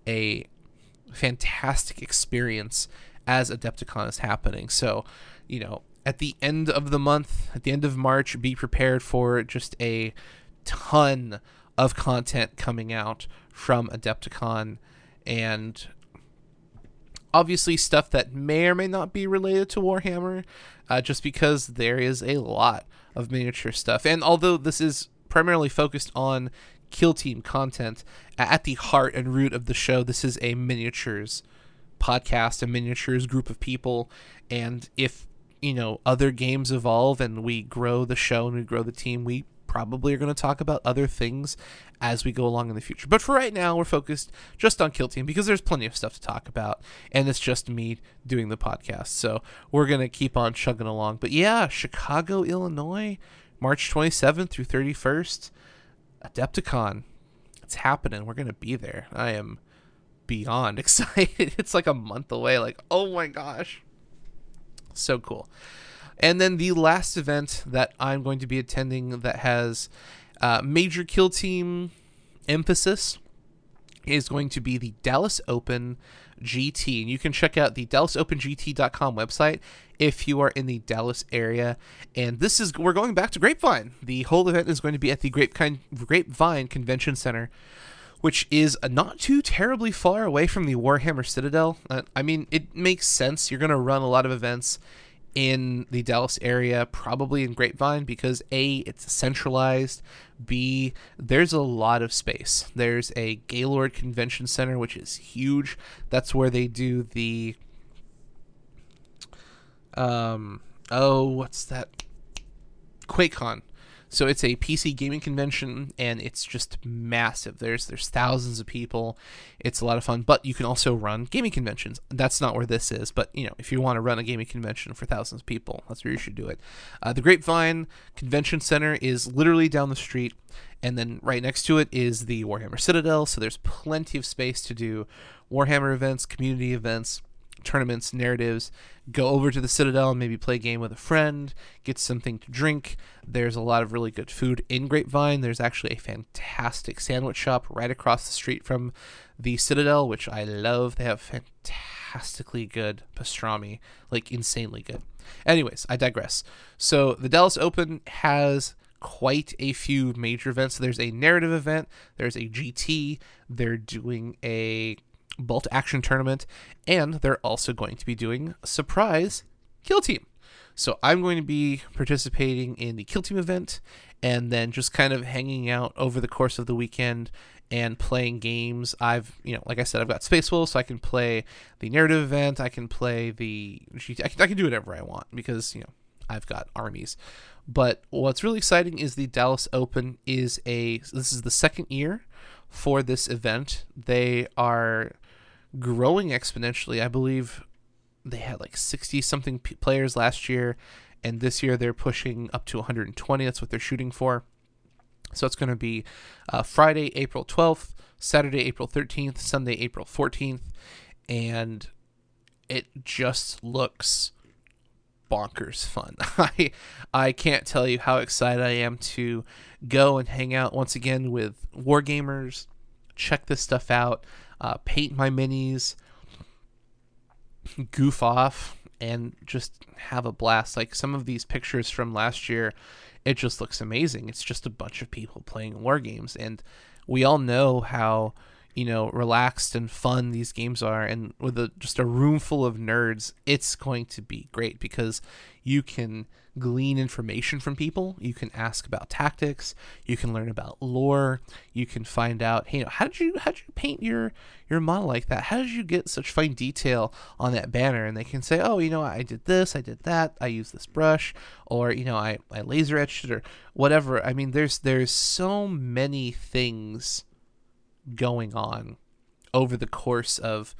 a fantastic experience as Adepticon is happening. So you know at the end of the month, at the end of March, be prepared for just a ton of content coming out from Adepticon and obviously stuff that may or may not be related to Warhammer, uh, just because there is a lot of miniature stuff. And although this is primarily focused on kill team content, at the heart and root of the show, this is a miniatures podcast, a miniatures group of people. And if, you know, other games evolve and we grow the show and we grow the team, we probably are going to talk about other things as we go along in the future. But for right now, we're focused just on Kill Team because there's plenty of stuff to talk about, and it's just me doing the podcast. So we're going to keep on chugging along. But yeah, Chicago, Illinois, March 27th through 31st, Adepticon. It's happening. We're going to be there. I am beyond excited. It's like a month away. Like, oh my gosh. So cool. And then the last event that I'm going to be attending that has uh, major kill team emphasis is going to be the Dallas Open GT. And you can check out the DallasOpenGT.com website if you are in the Dallas area. And this is, we're going back to Grapevine. The whole event is going to be at the Grapevine, Convention Center which is not too terribly far away from the Warhammer Citadel. Uh, I mean, it makes sense. You're going to run a lot of events in the Dallas area, probably in Grapevine, because A, it's centralized. B, there's a lot of space. There's a Gaylord Convention Center, which is huge. That's where they do the. Um, oh, what's that? QuakeCon. So it's a PC gaming convention and it's just massive. There's there's thousands of people. It's a lot of fun, but you can also run gaming conventions. That's not where this is, but you know, if you want to run a gaming convention for thousands of people, that's where you should do it. Uh, the Grapevine Convention Center is literally down the street, and then right next to it is the Warhammer Citadel, so there's plenty of space to do Warhammer events, community events tournaments, narratives, go over to the Citadel and maybe play a game with a friend, get something to drink. There's a lot of really good food in Grapevine. There's actually a fantastic sandwich shop right across the street from the Citadel, which I love. They have fantastically good pastrami, like insanely good. Anyways, I digress. So the Dallas Open has quite a few major events. There's a narrative event, there's a GT, they're doing a bolt action tournament, and they're also going to be doing surprise kill team. So I'm going to be participating in the kill team event and then just kind of hanging out over the course of the weekend and playing games. I've, you know, like I said, I've got Space Wolves, so I can play the narrative event. I can play the I can, I can do whatever I want because you know I've got armies. But what's really exciting is the Dallas Open is a this is the second year for this event. They are growing exponentially. I believe they had like 60 something p- players last year, and this year they're pushing up to 120. That's what they're shooting for. So it's going to be uh, Friday, April 12th, Saturday, April 13th, Sunday, April 14th, and it just looks bonkers fun. I I can't tell you how excited I am to go and hang out once again with wargamers, check this stuff out uh, paint my minis, goof off, and just have a blast. Like some of these pictures from last year, it just looks amazing. It's just a bunch of people playing war games, and we all know how you know relaxed and fun these games are and with a, just a room full of nerds it's going to be great because you can glean information from people. You can ask about tactics. You can learn about lore. You can find out hey you know, how did you how did you paint your your model like that? How did you get such fine detail on that banner? And they can say oh you know i did this i did that i used this brush or you know i, I laser etched it or whatever. I mean there's there's so many things going on over the course of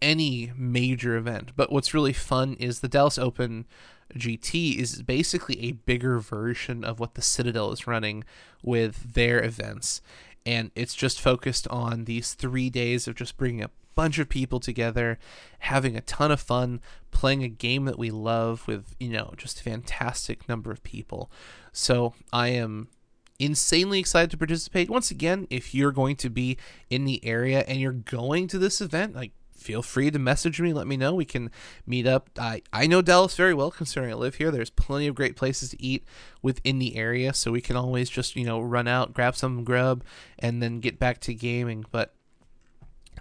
any major event. But what's really fun is the Dallas Open GT is basically a bigger version of what the Citadel is running with their events. And it's just focused on these three days of just bringing a bunch of people together, having a ton of fun, playing a game that we love with, you know, just a fantastic number of people. So I am insanely excited to participate. Once again, if you're going to be in the area and you're going to this event, like feel free to message me. Let me know. We can meet up. I, I know Dallas very well considering I live here. There's plenty of great places to eat within the area, so we can always just, you know, run out, grab some grub, and then get back to gaming. But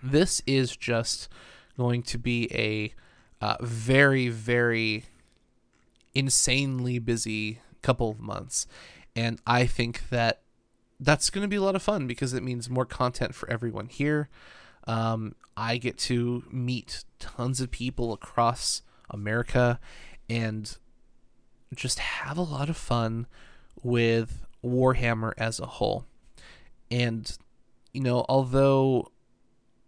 this is just going to be a uh, very, very insanely busy couple of months. And I think that that's going to be a lot of fun because it means more content for everyone here. Um, I get to meet tons of people across America and just have a lot of fun with Warhammer as a whole. And, you know, although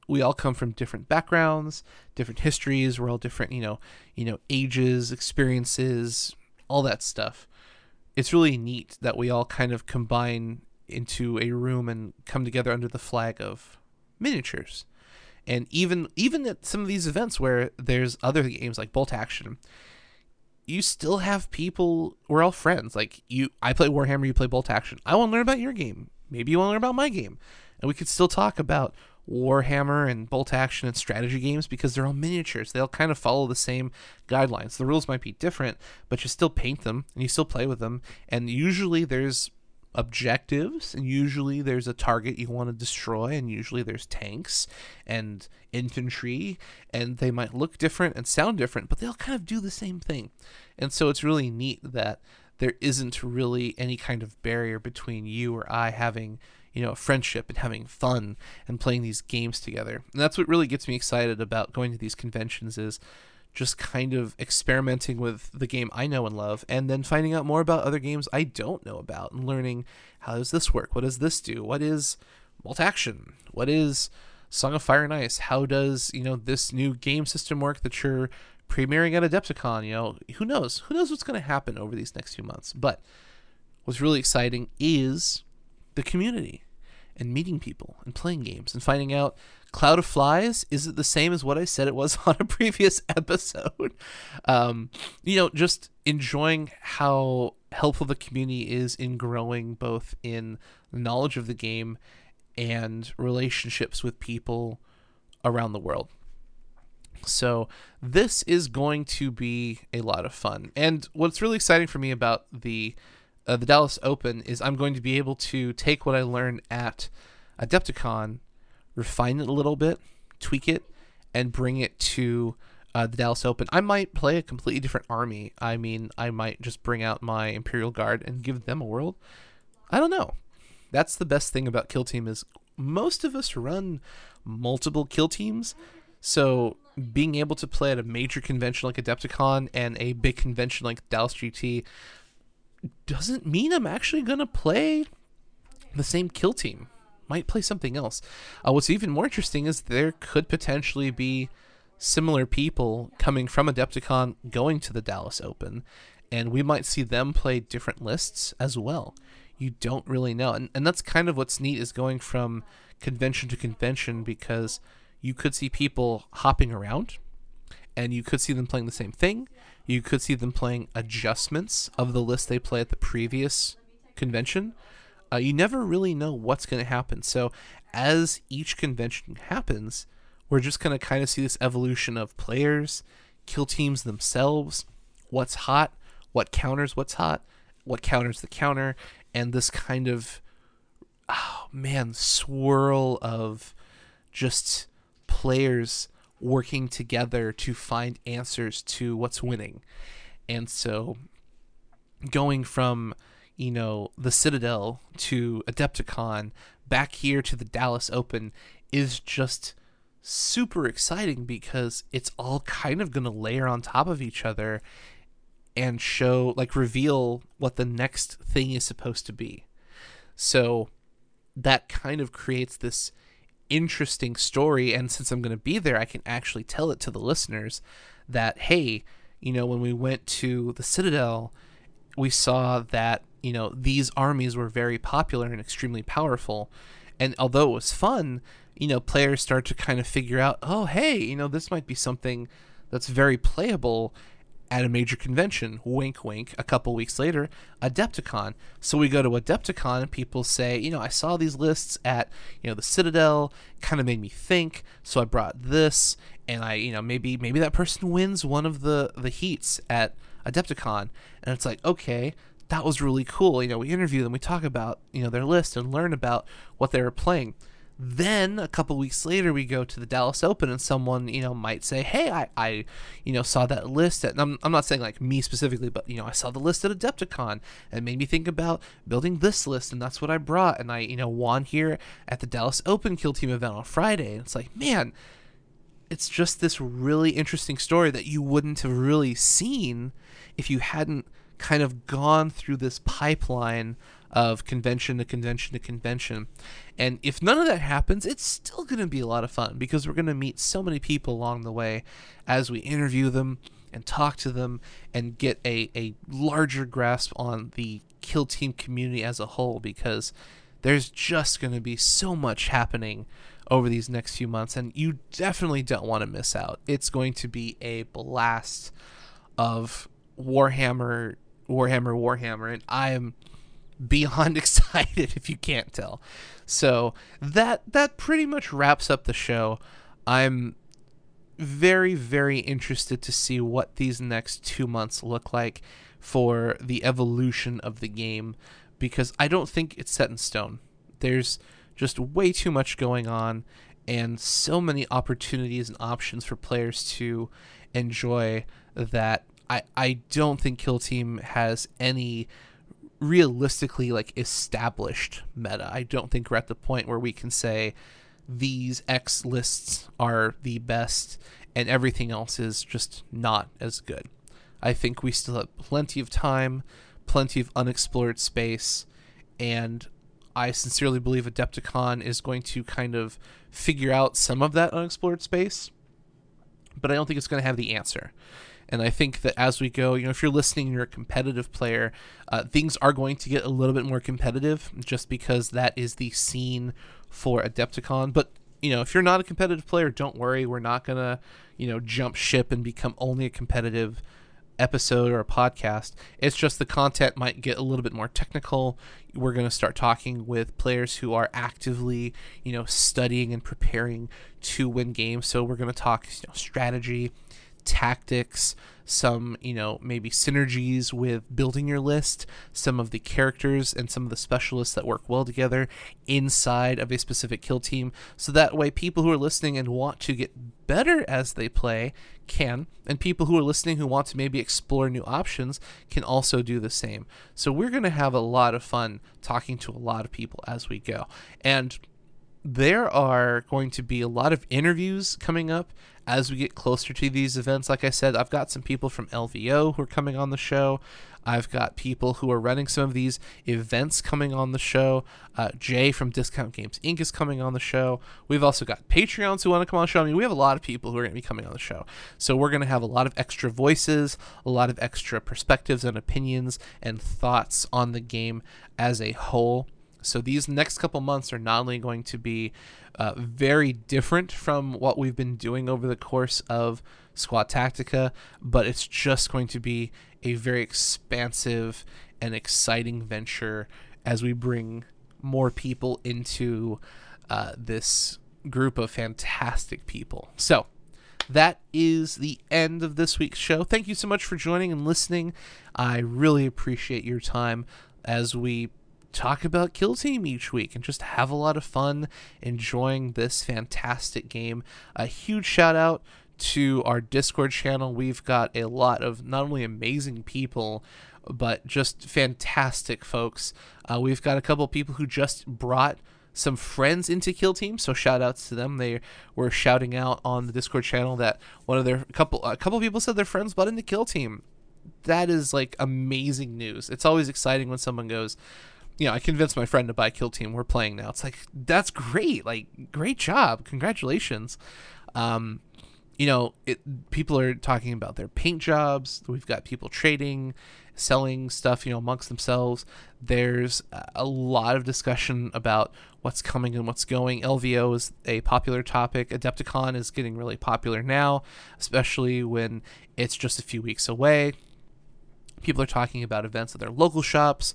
we all come from different backgrounds, different histories, we're all different, you know, you know, ages, experiences, all that stuff it's really neat that we all kind of combine into a room and come together under the flag of miniatures. And even even at some of these events where there's other games like Bolt Action, you still have people. We're all friends. Like you, I play Warhammer, you play Bolt Action. I want to learn about your game. Maybe you want to learn about my game, and we could still talk about Warhammer and Bolt Action and strategy games because they're all miniatures. They all kind of follow the same guidelines. The rules might be different, but you still paint them and you still play with them. And usually there's objectives and usually there's a target you want to destroy and usually there's tanks and infantry and they might look different and sound different but they all kind of do the same thing and so it's really neat that there isn't really any kind of barrier between you or i having you know, friendship and having fun and playing these games together. And that's what really gets me excited about going to these conventions is just kind of experimenting with the game I know and love and then finding out more about other games I don't know about and learning how does this work? What does this do? What is Bolt Action? What is Song of Fire and Ice? How does, you know, this new game system work that you're premiering at Adepticon? You know, who knows? Who knows what's going to happen over these next few months? But what's really exciting is the community and meeting people and playing games and finding out Cloud of Flies is it the same as what I said it was on a previous episode? Um, you know, just enjoying how helpful the community is in growing both in knowledge of the game and relationships with people around the world. So, this is going to be a lot of fun. And what's really exciting for me about the uh, the Dallas Open is I'm going to be able to take what I learned at Adepticon, refine it a little bit, tweak it, and bring it to uh, the Dallas Open. I might play a completely different army. I mean, I might just bring out my Imperial Guard and give them a world. I don't know. That's the best thing about Kill Team is most of us run multiple kill teams. So being able to play at a major convention like Adepticon and a big convention like Dallas GT doesn't mean I'm actually going to play the same kill team. Might play something else. Uh, what's even more interesting is there could potentially be similar people coming from Adepticon going to the Dallas Open, and we might see them play different lists as well. You don't really know. And, and that's kind of what's neat is going from convention to convention because you could see people hopping around and you could see them playing the same thing you could see them playing adjustments of the list they play at the previous convention. Uh, you never really know what's going to happen. So, as each convention happens, we're just going to kind of see this evolution of players, kill teams themselves, what's hot, what counters what's hot, what counters the counter, and this kind of oh man, swirl of just players working together to find answers to what's winning. And so going from, you know, the Citadel to Adepticon back here to the Dallas Open is just super exciting because it's all kind of going to layer on top of each other and show like reveal what the next thing is supposed to be. So that kind of creates this interesting story and since I'm going to be there I can actually tell it to the listeners that hey, you know, when we went to the Citadel, we saw that, you know, these armies were very popular and extremely powerful. And although it was fun, you know, players start to kind of figure out, oh, hey, you know, this might be something that's very playable at a major convention. Wink, wink. A couple weeks later, Adepticon. So we go to Adepticon, and people say, you know, I saw these lists at, you know, the Citadel. Kind of made me think. So I brought this, and I, you know, maybe maybe that person wins one of the the heats at Adepticon, and it's like, okay, that was really cool. You know, we interview them, we talk about you know their list and learn about what they were playing. Then a couple weeks later, we go to the Dallas Open, and someone you know might say, "Hey, I, I you know saw that list." At, I'm, I'm not saying like me specifically, but you know I saw the list at Adepticon, and made me think about building this list, and that's what I brought, and I you know won here at the Dallas Open Kill Team event on Friday, and it's like, man, it's just this really interesting story that you wouldn't have really seen if you hadn't kind of gone through this pipeline of convention to convention to convention. And if none of that happens, it's still going to be a lot of fun because we're going to meet so many people along the way as we interview them and talk to them and get a, a larger grasp on the kill team community as a whole because there's just going to be so much happening over these next few months and you definitely don't want to miss out. It's going to be a blast of Warhammer Warhammer Warhammer and I am beyond excited if you can't tell. So that that pretty much wraps up the show. I'm very very interested to see what these next 2 months look like for the evolution of the game because I don't think it's set in stone. There's just way too much going on and so many opportunities and options for players to enjoy that I, I don't think Kill Team has any realistically like established meta. I don't think we're at the point where we can say these X lists are the best and everything else is just not as good. I think we still have plenty of time, plenty of unexplored space, and I sincerely believe Adepticon is going to kind of figure out some of that unexplored space, but I don't think it's going to have the answer. And I think that as we go, you know, if you're listening, you're a competitive player, uh, things are going to get a little bit more competitive just because that is the scene for Adepticon. But you know, if you're not a competitive player, don't worry. We're not gonna, you know, jump ship and become only a competitive episode or a podcast. It's just the content might get a little bit more technical. We're going to start talking with players who are actively, you know, studying and preparing to win games. So we're going to talk you know, strategy, tactics, some, you know, maybe synergies with building your list, some of the characters and some of the specialists that work well together inside of a specific kill team. So that way, people who are listening and want to get better as they play can, and people who are listening who want to maybe explore new options can also do the same. So we're going to have a lot of fun talking to a lot of people as we go. And there are going to be a lot of interviews coming up as we get closer to these events. Like I said, I've got some people from LVO who are coming on the show. I've got people who are running some of these events coming on the show. Uh, Jay from Discount Games Inc. is coming on the show. We've also got Patreons who want to come on the show. I mean, we have a lot of people who are going to be coming on the show. So we're going to have a lot of extra voices, a lot of extra perspectives and opinions and thoughts on the game as a whole. So these next couple months are not only going to be uh, very different from what we've been doing over the course of Squad Tactica, but it's just going to be a very expansive and exciting venture as we bring more people into uh, this group of fantastic people. So, that is the end of this week's show. Thank you so much for joining and listening. I really appreciate your time as we talk about Kill Team each week and just have a lot of fun enjoying this fantastic game. A huge shout out to our Discord channel. We've got a lot of not only amazing people, but just fantastic folks. Uh, we've got a couple people who just brought some friends into Kill Team, so shout outs to them. They were shouting out on the Discord channel that one of their couple a couple people said their friends bought into Kill Team. That is like amazing news. It's always exciting when someone goes, you know, I convinced my friend to buy Kill Team. We're playing now. It's like that's great. Like great job. Congratulations. Um, you know, it, people are talking about their paint jobs. We've got people trading, selling stuff, you know, amongst themselves. There's a lot of discussion about what's coming and what's going. LVO is a popular topic. Adepticon is getting really popular now, especially when it's just a few weeks away. People are talking about events at their local shops,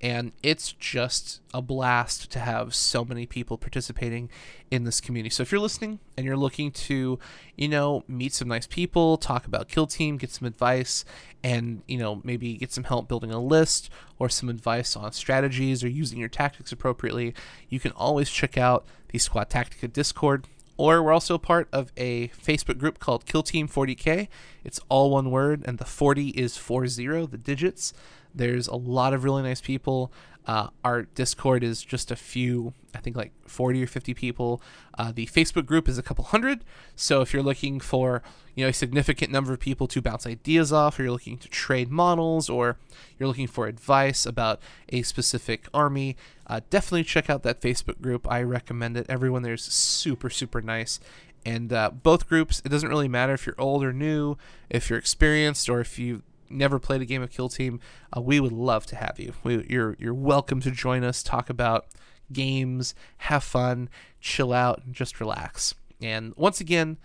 and it's just a blast to have so many people participating in this community. So if you're listening and you're looking to, you know, meet some nice people, talk about Kill Team, get some advice, and you know maybe get some help building a list or some advice on strategies or using your tactics appropriately, you can always check out the Squad Tactica Discord or we're also part of a Facebook group called Kill Team 40K. It's all one word, and the 40 is 40, the digits. There's a lot of really nice people. Uh, our Discord is just a few, I think like 40 or 50 people. Uh, the Facebook group is a couple hundred. So if you're looking for, you know, a significant number of people to bounce ideas off, or you're looking to trade models, or you're looking for advice about a specific army, uh, definitely check out that Facebook group. I recommend it. Everyone there's super, super nice. And uh, both groups, it doesn't really matter if you're old or new, if you're experienced, or if you never played a game of Kill Team, uh, we would love to have you. We, you're you're welcome to join us, talk about games, have fun, chill out, and just relax. And once again,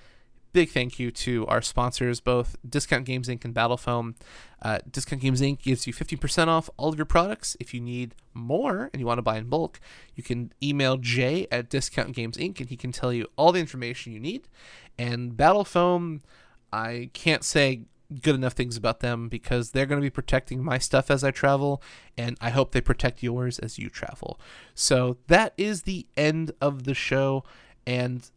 big thank you to our sponsors, both Discount Games Inc. and Battlefoam. Uh, Discount Games Inc. gives you 15% off all of your products. If you need more and you want to buy in bulk, you can email Jay at Discount Games Inc. and he can tell you all the information you need. And Battlefoam, I can't say good enough things about them because they're going to be protecting my stuff as I travel, and I hope they protect yours as you travel. So that is the end of the show, and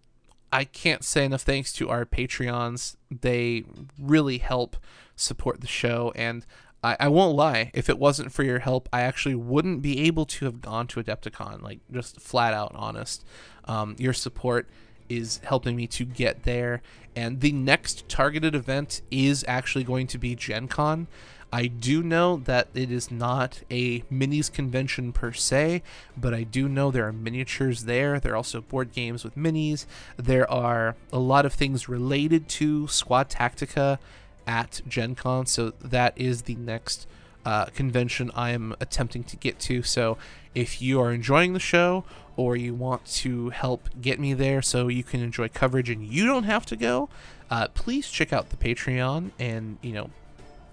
I can't say enough thanks to our Patreons. They really help support the show, and I, I won't lie, if it wasn't for your help, I actually wouldn't be able to have gone to Adepticon, like just flat out honest. Um, your support is helping me to get there. And the next targeted event is actually going to be Gen Con. I do know that it is not a minis convention per se, but I do know there are miniatures there. There are also board games with minis. There are a lot of things related to Squad Tactica at Gen Con, so that is the next uh, convention I am attempting to get to. So if you are enjoying the show or you want to help get me there so you can enjoy coverage and you don't have to go, uh, please check out the Patreon and, you know,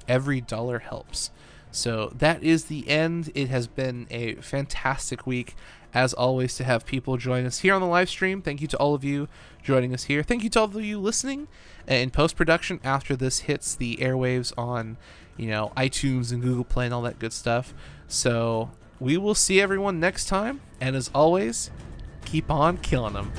every dollar helps. So that is the end. It has been a fantastic week, as always, to have people join us here on the live stream. Thank you to all of you joining us here. Thank you to all of you listening in post production after this hits the airwaves on, you know, iTunes and Google Play and all that good stuff. So we will see everyone next time. And as always, keep on killing them.